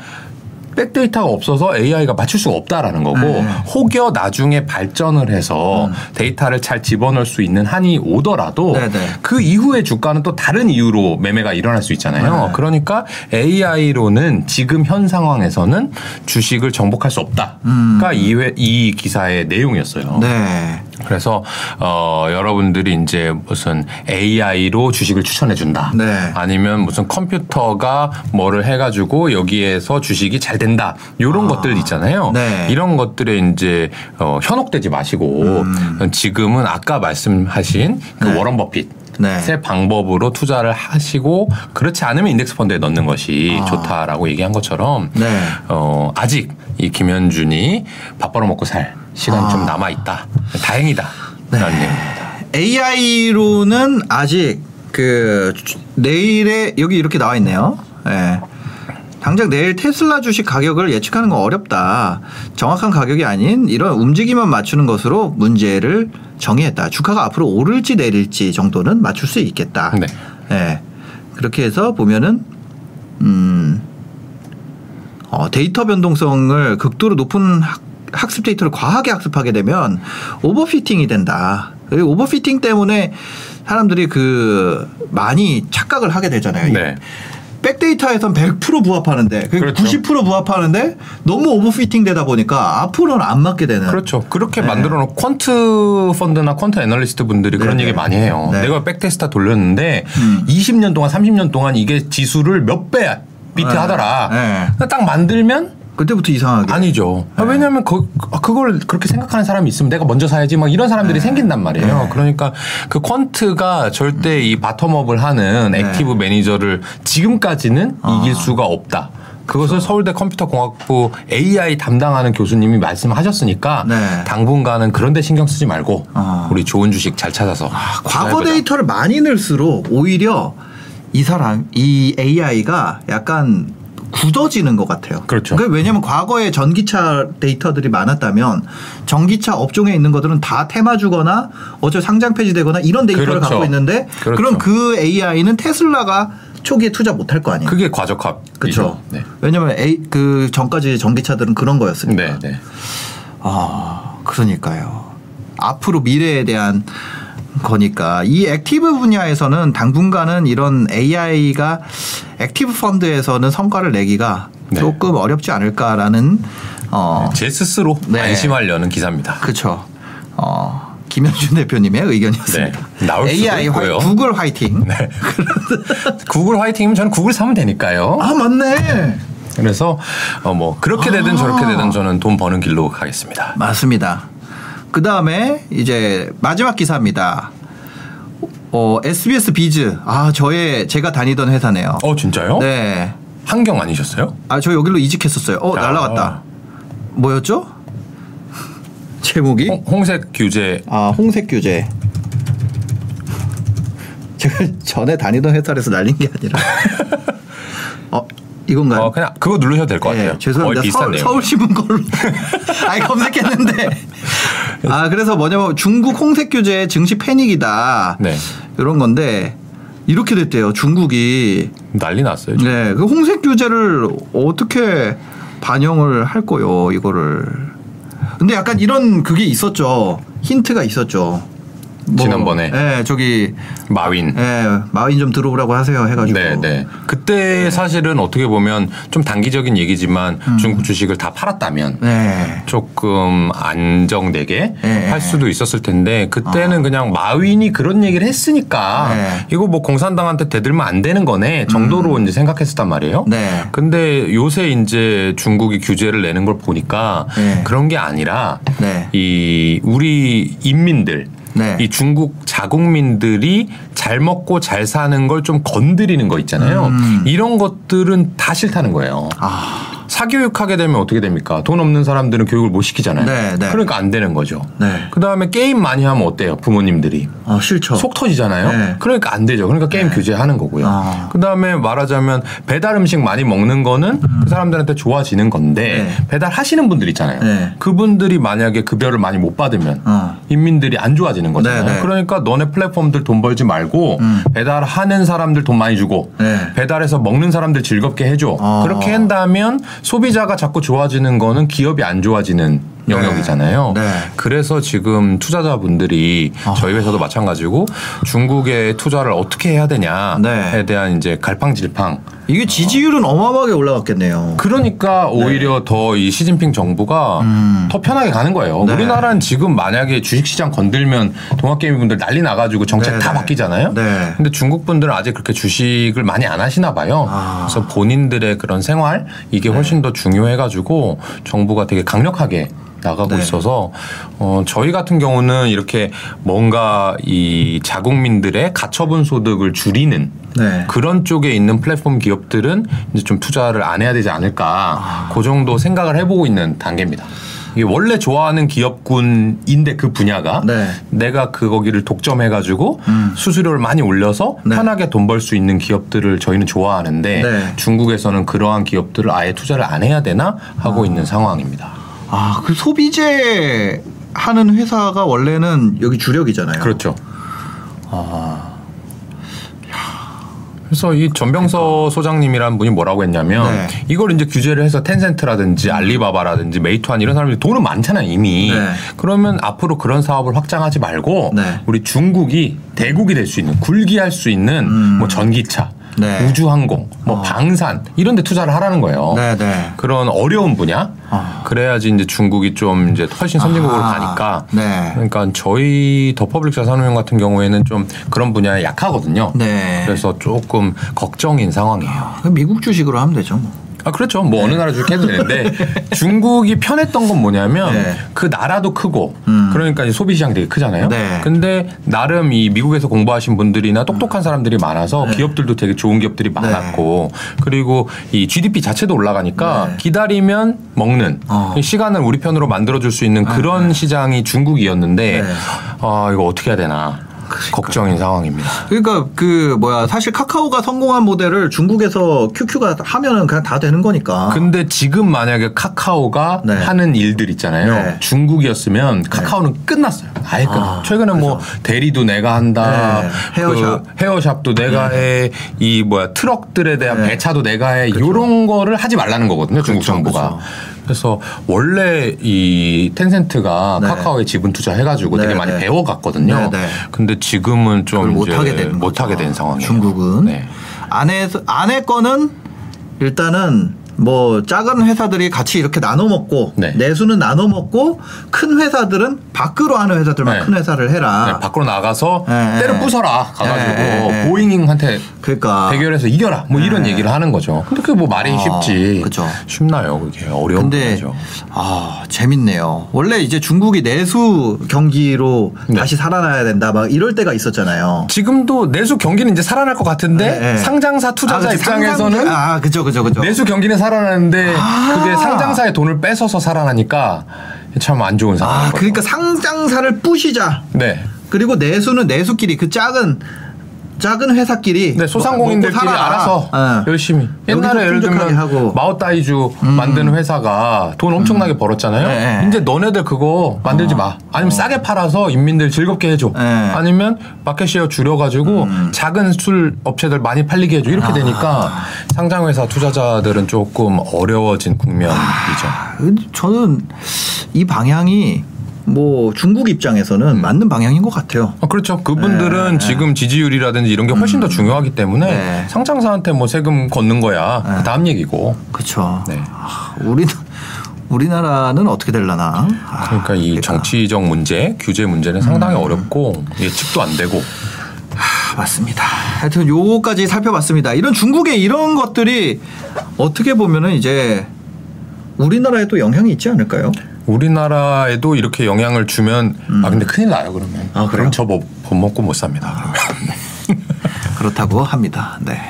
백데이터가 없어서 AI가 맞출 수가 없다라는 거고
네. 음.
혹여 나중에 발전을 해서 데이터를 잘 집어넣을 수 있는 한이 오더라도
네네.
그 이후의 주가는 또 다른 이유로 매매가 일어날 수 있잖아요.
네.
그러니까 AI로는 지금 현 상황에서는 주식을 정복할 수 없다가 이, 회- 이 기사의 내용이었어요.
음. 네.
그래서 어 여러분들이 이제 무슨 AI로 주식을 추천해 준다.
네.
아니면 무슨 컴퓨터가 뭐를 해 가지고 여기에서 주식이 잘 된다. 이런 것들 있잖아요.
네.
이런 것들에 이제 어, 현혹되지 마시고 지금은 아까 말씀하신 그
음. 네.
워런 버핏.
네.
새 방법으로 투자를 하시고 그렇지 않으면 인덱스 펀드에 넣는 것이 좋다라고 얘기한 것처럼
아. 네.
어, 아직 이 김현준이 밥 벌어 먹고 살 시간이
아.
좀 남아 있다. 다행이다.
네.
라는 내용입니다.
AI로는 아직 그 주- 내일에 여기 이렇게 나와 있네요. 예. 당장 내일 테슬라 주식 가격을 예측하는 건 어렵다. 정확한 가격이 아닌 이런 움직임만 맞추는 것으로 문제를 정의했다. 주가가 앞으로 오를지 내릴지 정도는 맞출 수 있겠다.
네.
예. 그렇게 해서 보면은 음 어, 데이터 변동성을 극도로 높은 학, 학습 데이터를 과하게 학습하게 되면 overfitting이 된다. 그리고 overfitting 때문에 사람들이 그 많이 착각을 하게 되잖아요.
네.
back data에선 100% 부합하는데 그
그렇죠.
90% 부합하는데 너무 overfitting 되다 보니까 앞으로는 안 맞게 되는.
그렇죠. 그렇게
네.
만들어 놓은 quant 펀드나 quant 애널리스트 분들이 그런
네네.
얘기 많이 해요.
네.
내가 backtest 돌렸는데
음.
20년 동안 30년 동안 이게 지수를 몇배 비트
네.
하더라.
네.
그러니까 딱 만들면
그때부터 이상하게.
아니죠. 아, 왜냐하면 그, 그걸 그렇게 생각하는 사람이 있으면 내가 먼저 사야지 막 이런 사람들이 생긴단 말이에요.
네.
그러니까 그 quant가 절대 이 bottom-up을 하는
네.
active 매니저를 지금까지는
아.
이길 수가 없다. 그것을 서울대 컴퓨터공학부 AI 담당하는 교수님이 말씀하셨으니까
네.
당분간은 그런 데 신경 쓰지 말고
아.
우리 좋은 주식 잘 찾아서
과거
투자해보자.
데이터를 많이 넣을수록 오히려 이 사람 이 AI가 약간 굳어지는 것 같아요.
그렇죠.
그게 왜냐하면 과거에 전기차 데이터들이 많았다면 전기차 업종에 있는 것들은 다 테마 주거나 어째 상장 폐지되거나 이런 데이터를
그렇죠.
갖고 있는데
그렇죠.
그럼 그 AI는 테슬라가 초기에 투자 못할 거 아니에요.
그게 과적합.
그렇죠.
네.
왜냐하면 A, 그 전까지 전기차들은 그런 거였으니까.
네, 네.
아, 그러니까요. 앞으로 미래에 대한 거니까 이 active 분야에서는 당분간은 이런 AI가 active 펀드에서는 성과를 내기가
네.
조금 어렵지 않을까라는 어
제 스스로
네.
안심하려는 기사입니다.
그렇죠. 어 김현준 대표님의 의견이었습니다.
네. 나올 수도
AI 화,
있고요.
구글 화이팅.
네. 구글 화이팅이면 저는 구글 사면 되니까요.
아 맞네.
그래서 어 뭐 그렇게 되든
아.
저렇게 되든 저는 돈 버는 길로 가겠습니다.
맞습니다. 그 다음에 이제 마지막 기사입니다. 어, SBS 비즈. 아, 저의 제가 다니던 회사네요.
어 진짜요?
네.
한경 아니셨어요?
아, 저 여기로 이직했었어요. 어,
야.
날라갔다. 뭐였죠? 제목이?
홍, 홍색 규제
아, 홍색 규제. 제가 전에 다니던 회사에서 날린 게 아니라. 어, 이건가요?
어 그냥 그거 누르셔도 될 것 같아요.
네, 죄송합니다. 서울. 서울신문 걸로. 아니 검색했는데. 아 그래서 뭐냐면 중국 홍색 규제 증시 패닉이다.
네.
이런 건데 이렇게 됐대요. 중국이
난리 났어요. 지금.
네, 그 홍색 규제를 어떻게 반영을 할 거요 이거를. 근데 약간 이런 그게 있었죠. 힌트가 있었죠. 뭐,
지난번에.
네, 저기
마윈.
예, 마윈 좀 들어오라고 하세요 해가지고.
네, 네. 그때 사실은 어떻게 보면 좀 단기적인 얘기지만 중국 주식을 다 팔았다면
음. 네.
조금 안정되게
네.
할 수도 있었을 텐데 그때는 그냥 마윈이 그런 얘기를 했으니까
아. 네.
이거 뭐 공산당한테 대들면 안 되는 거네 정도로 이제 생각했었단 말이에요.
음. 네.
근데 요새 이제 중국이 규제를 내는 걸 보니까
네.
그런 게 아니라
네.
이 우리 인민들
네.
이 중국 자국민들이 잘 먹고 잘 사는 걸 좀 건드리는 거 있잖아요.
음.
이런 것들은 다 싫다는 거예요.
아,
사교육하게 되면 어떻게 됩니까? 돈 없는 사람들은 교육을 못 시키잖아요.
네, 네.
그러니까 안 되는 거죠.
네.
그 다음에 게임 많이 하면 어때요? 부모님들이.
아 싫죠.
속 터지잖아요.
네.
그러니까 안 되죠. 그러니까 게임 규제하는 거고요.
아.
그 다음에 말하자면 배달 음식 많이 먹는 거는 그 사람들한테 좋아지는 건데
네.
배달 하시는 분들 있잖아요.
네.
그분들이 만약에 급여를 많이 못 받으면
어.
인민들이 안 좋아지는 거잖아요.
네, 네.
그러니까 너네 플랫폼들 돈 벌지 말고
음.
배달하는 사람들 돈 많이 주고
네.
배달해서 먹는 사람들 즐겁게 해줘.
어.
그렇게 한다면 소비자가 자꾸 좋아지는 거는 기업이 안 좋아지는 영역이잖아요.
네.
그래서 지금 투자자분들이
아.
저희 회사도 마찬가지고 중국에 투자를 어떻게 해야 되냐에
네.
대한 이제 갈팡질팡.
이게 지지율은 어마어마하게 올라갔겠네요.
그러니까 오히려 더 이 시진핑 정부가
네. 음.
더 편하게 가는 거예요.
네.
우리나라는 지금 만약에 주식시장 건들면 동학개미 분들 난리 나가지고 정책
네,
다
네.
바뀌잖아요.
네.
근데 중국 분들은 아직 그렇게 주식을 많이 안 하시나 봐요.
아.
그래서 본인들의 그런 생활 이게 훨씬 더 중요해가지고 정부가 되게 강력하게 나가고
네.
있어서 어 저희 같은 경우는 이렇게 뭔가 이 자국민들의 가처분 소득을 줄이는
네.
그런 쪽에 있는 플랫폼 기업들은 이제 좀 투자를 안 해야 되지 않을까
아.
그 정도 생각을 해보고 있는 단계입니다. 이게 원래 좋아하는 기업군인데 그 분야가
네.
내가 그 거기를 독점해가지고
음.
수수료를 많이 올려서
네.
편하게 돈 벌 수 있는 기업들을 저희는 좋아하는데
네.
중국에서는 그러한 기업들을 아예 투자를 안 해야 되나 하고 있는 상황입니다.
아, 그 소비재 하는 회사가 원래는 여기 주력이잖아요.
그렇죠. 그래서 이 전병서 소장님이란 분이 뭐라고 했냐면
네.
이걸 이제 규제를 해서 텐센트라든지 알리바바라든지 메이투안 이런 사람들이 돈은 많잖아요 이미.
네.
그러면 앞으로 그런 사업을 확장하지 말고
네.
우리 중국이 대국이 될 수 있는 굴기할 수 있는 뭐 전기차,
음. 네.
우주항공, 뭐 방산 이런 데 투자를 하라는 거예요.
네, 네.
그런 어려운 분야
아.
그래야지 이제 중국이 좀 이제 훨씬 선진국으로
아하.
가니까
네.
그러니까 저희 더 퍼블릭 자산운용 같은 경우에는 좀 그런 분야에 약하거든요.
네.
그래서 조금 걱정인 상황이에요.
그럼 미국 주식으로 하면 되죠. 뭐.
아 그렇죠. 뭐 어느 나라 주식 해도 되는데 중국이 편했던 건 뭐냐면
네.
그 나라도 크고
음.
그러니까 소비 시장 되게 크잖아요.
네.
근데 나름 이 미국에서 공부하신 분들이나 똑똑한 사람들이 많아서
네.
기업들도 되게 좋은 기업들이 많았고 그리고 이 GDP 자체도 올라가니까
네.
기다리면 먹는
어.
시간을 우리 편으로 만들어줄 수 있는 그런 시장이 중국이었는데
네.
아 이거 어떻게 해야 되나 걱정인 상황입니다.
그러니까 그 뭐야 사실 카카오가 성공한 모델을 중국에서 QQ가 하면은 그냥 다 되는 거니까.
근데 지금 만약에 카카오가
네.
하는 일들 있잖아요.
네.
중국이었으면 카카오는 끝났어요. 아예 끝.
아,
최근에 뭐 대리도 내가 한다.
네. 헤어샵.
그 헤어샵도 내가 해. 이 뭐야 트럭들에 대한
네.
배차도 내가 해. 요런 거를 하지 말라는 거거든요. 중국
그렇죠,
정부가. 그래서 원래 이 텐센트가
네.
카카오에 지분 투자해가지고
네,
되게 많이
네.
배워갔거든요.
네, 네.
근데 지금은
좀못
이제
하게 되는
못 하게
거죠.
된 상황이에요.
중국은
네.
안에서 안에 거는 일단은 뭐 작은 회사들이 같이 이렇게 나눠 먹고
네.
내수는 나눠 먹고 큰 회사들은 밖으로 하는 회사들만
네.
큰 회사를 해라.
네, 밖으로 나가서
네,
때려
네.
부숴라 가가지고
네, 네.
보잉한테
그러니까
대결해서 이겨라 뭐 이런
네.
얘기를 하는 거죠. 근데 그게 뭐 말이
아,
쉽지.
그죠.
쉽나요? 그게 어려운 거죠.
아 재밌네요. 원래 이제 중국이 내수 경기로
네.
다시 살아나야 된다 막 이럴 때가 있었잖아요.
지금도 내수 경기는 이제 살아날 것 같은데. 상장사 투자자
아.
입장에서는
상장- 아 그죠 그죠 그죠.
내수 경기는 살아 나는데
아.
그게 상장사의 돈을 뺏어서 살아나니까 참 안 좋은 상황인
아
거죠.
그러니까 상장사를 부시자.
네.
그리고 내수는 내수끼리 그 작은 작은 회사끼리
네, 소상공인들끼리
먹고 살아라.
알아서
어.
열심히. 옛날에 예를 들면
하고. 음.
마오따이주 만드는 회사가 돈 엄청나게 벌었잖아요.
네.
이제 너네들 그거 만들지 마. 아니면 싸게 팔아서 인민들 즐겁게 해줘.
네.
아니면 마켓시어 줄여가지고
음.
작은 술 업체들 많이 팔리게 해줘. 이렇게 되니까 상장회사 투자자들은 조금 어려워진 국면이죠.
아, 저는 이 방향이 뭐 중국 입장에서는
음.
맞는 방향인 것 같아요.
아, 그렇죠. 그분들은 지금 지지율이라든지 이런 게 훨씬 더 중요하기 때문에
네.
상장사한테 뭐 세금 걷는 거야. 그 다음 얘기고.
그렇죠.
네.
우리 우리나라는 어떻게 될라나? 아,
그러니까 이 정치적 문제, 규제 문제는 상당히 어렵고 예측도 안 되고
아, 맞습니다. 하여튼 요거까지 살펴봤습니다. 이런 중국의 이런 것들이 어떻게 보면은 이제 우리나라에 또 영향이 있지 않을까요?
우리나라에도 이렇게 영향을 주면 아 근데 큰일 나요 그러면.
아?
그럼 저못 못 먹고 못 삽니다.
그렇다고 합니다. 네.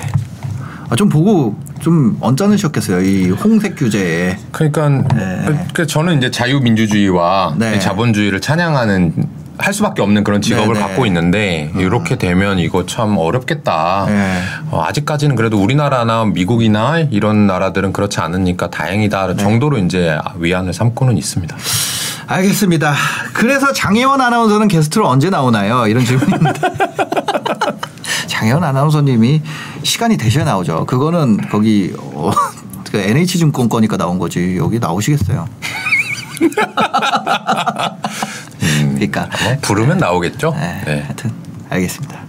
아, 좀 보고 좀 언짢으셨겠어요. 이 홍색 규제에.
그러니까
네.
그 저는 이제 자유민주주의와
네.
이 자본주의를 찬양하는 할 수밖에 없는 그런 직업을
네, 네.
갖고 있는데 이렇게 되면 이거 참 어렵겠다.
네.
어, 아직까지는 그래도 우리나라나 미국이나 이런 나라들은 그렇지 않으니까 다행이다
네.
정도로 이제 위안을 삼고는 있습니다.
알겠습니다. 그래서 장혜원 아나운서는 게스트로 언제 나오나요? 이런 질문입니다. 장혜원 아나운서님이 시간이 되셔야 나오죠. 그거는 거기 어, 그 NH증권 거니까 나온 거지. 여기 나오시겠어요? 그러니까
뭐 부르면 나오겠죠.
네,
네.
하여튼 알겠습니다.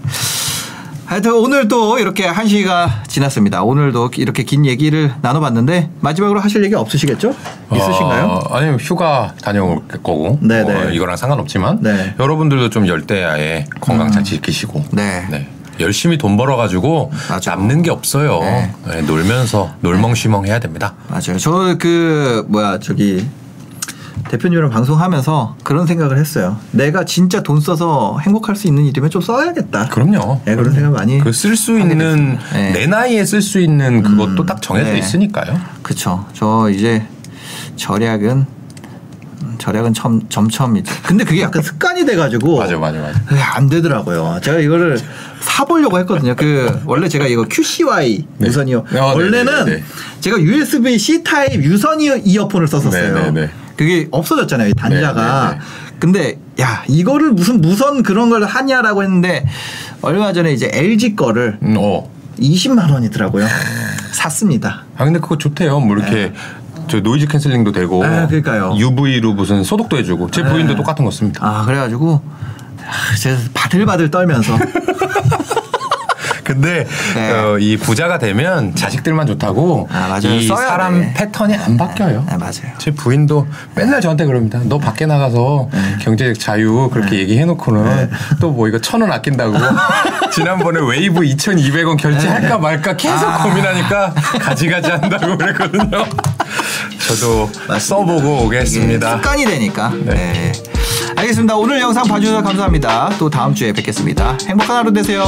하여튼 오늘 또 이렇게 한 시가 지났습니다. 오늘도 이렇게 긴 얘기를 나눠봤는데 마지막으로 하실 얘기 없으시겠죠? 있으신가요?
어, 아니면 휴가 다녀올 거고
네,
뭐
네.
이거랑 상관없지만
네.
여러분들도 좀 열대야에 건강 잘 지키시고
네.
열심히 돈 벌어가지고
맞아.
남는 게 없어요.
네.
네, 놀면서 놀멍시멍 해야 됩니다.
맞아요. 저 그 뭐야 저기 대표님이랑 방송하면서 그런 생각을 했어요. 내가 진짜 돈 써서 행복할 수 있는 일이면 좀 써야겠다.
그럼요.
네, 그런 생각 많이
그 쓸 수 있는.
네.
내 나이에 쓸 수 있는 그것도 딱 정해져
네.
있으니까요.
그쵸. 저 이제 절약은 음, 절약은 점, 점점 이제 근데 그게 약간 습관이 돼가지고
맞아, 맞아, 맞아.
안 되더라고요. 제가 이거를 사보려고 했거든요. 그 원래 제가 이거 QCY
네.
유선이요.
어, 네,
원래는
네, 네.
제가 USB C 타입 유선 이어- 이어폰을 썼었어요.
네, 네, 네.
그게 없어졌잖아요. 이 단자가.
네, 네, 네.
근데 야 이거를 무슨 무선 그런 걸 하냐라고 했는데 얼마 전에 이제 LG 거를
음, 어.
20만 원이더라고요. 샀습니다.
아 근데 그거 좋대요. 뭐 이렇게 저 noise canceling도 되고
네, 그러니까요.
UV로 무슨 소독도 해주고 제 부인도 똑같은 거 씁니다.
아 그래가지고 아, 제가 바들바들 떨면서
근데
네.
어, 이 부자가 되면 자식들만 좋다고
아.
이
써야
사람
돼.
패턴이 안 바뀌어요.
네, 맞아요.
제 부인도 맨날 저한테 그럽니다. 너 밖에 나가서
네.
경제적 자유 그렇게 얘기해놓고는 또 뭐 이거 천 원 아낀다고 지난번에 웨이브 2,200원 결제할까 말까 계속
네. 아.
고민하니까 가지가지 한다고 그랬거든요. 저도
맞습니다.
써보고 오겠습니다.
습관이 되니까. 네. 알겠습니다. 오늘 영상 봐주셔서 감사합니다. 또 다음 주에 뵙겠습니다. 행복한 하루 되세요.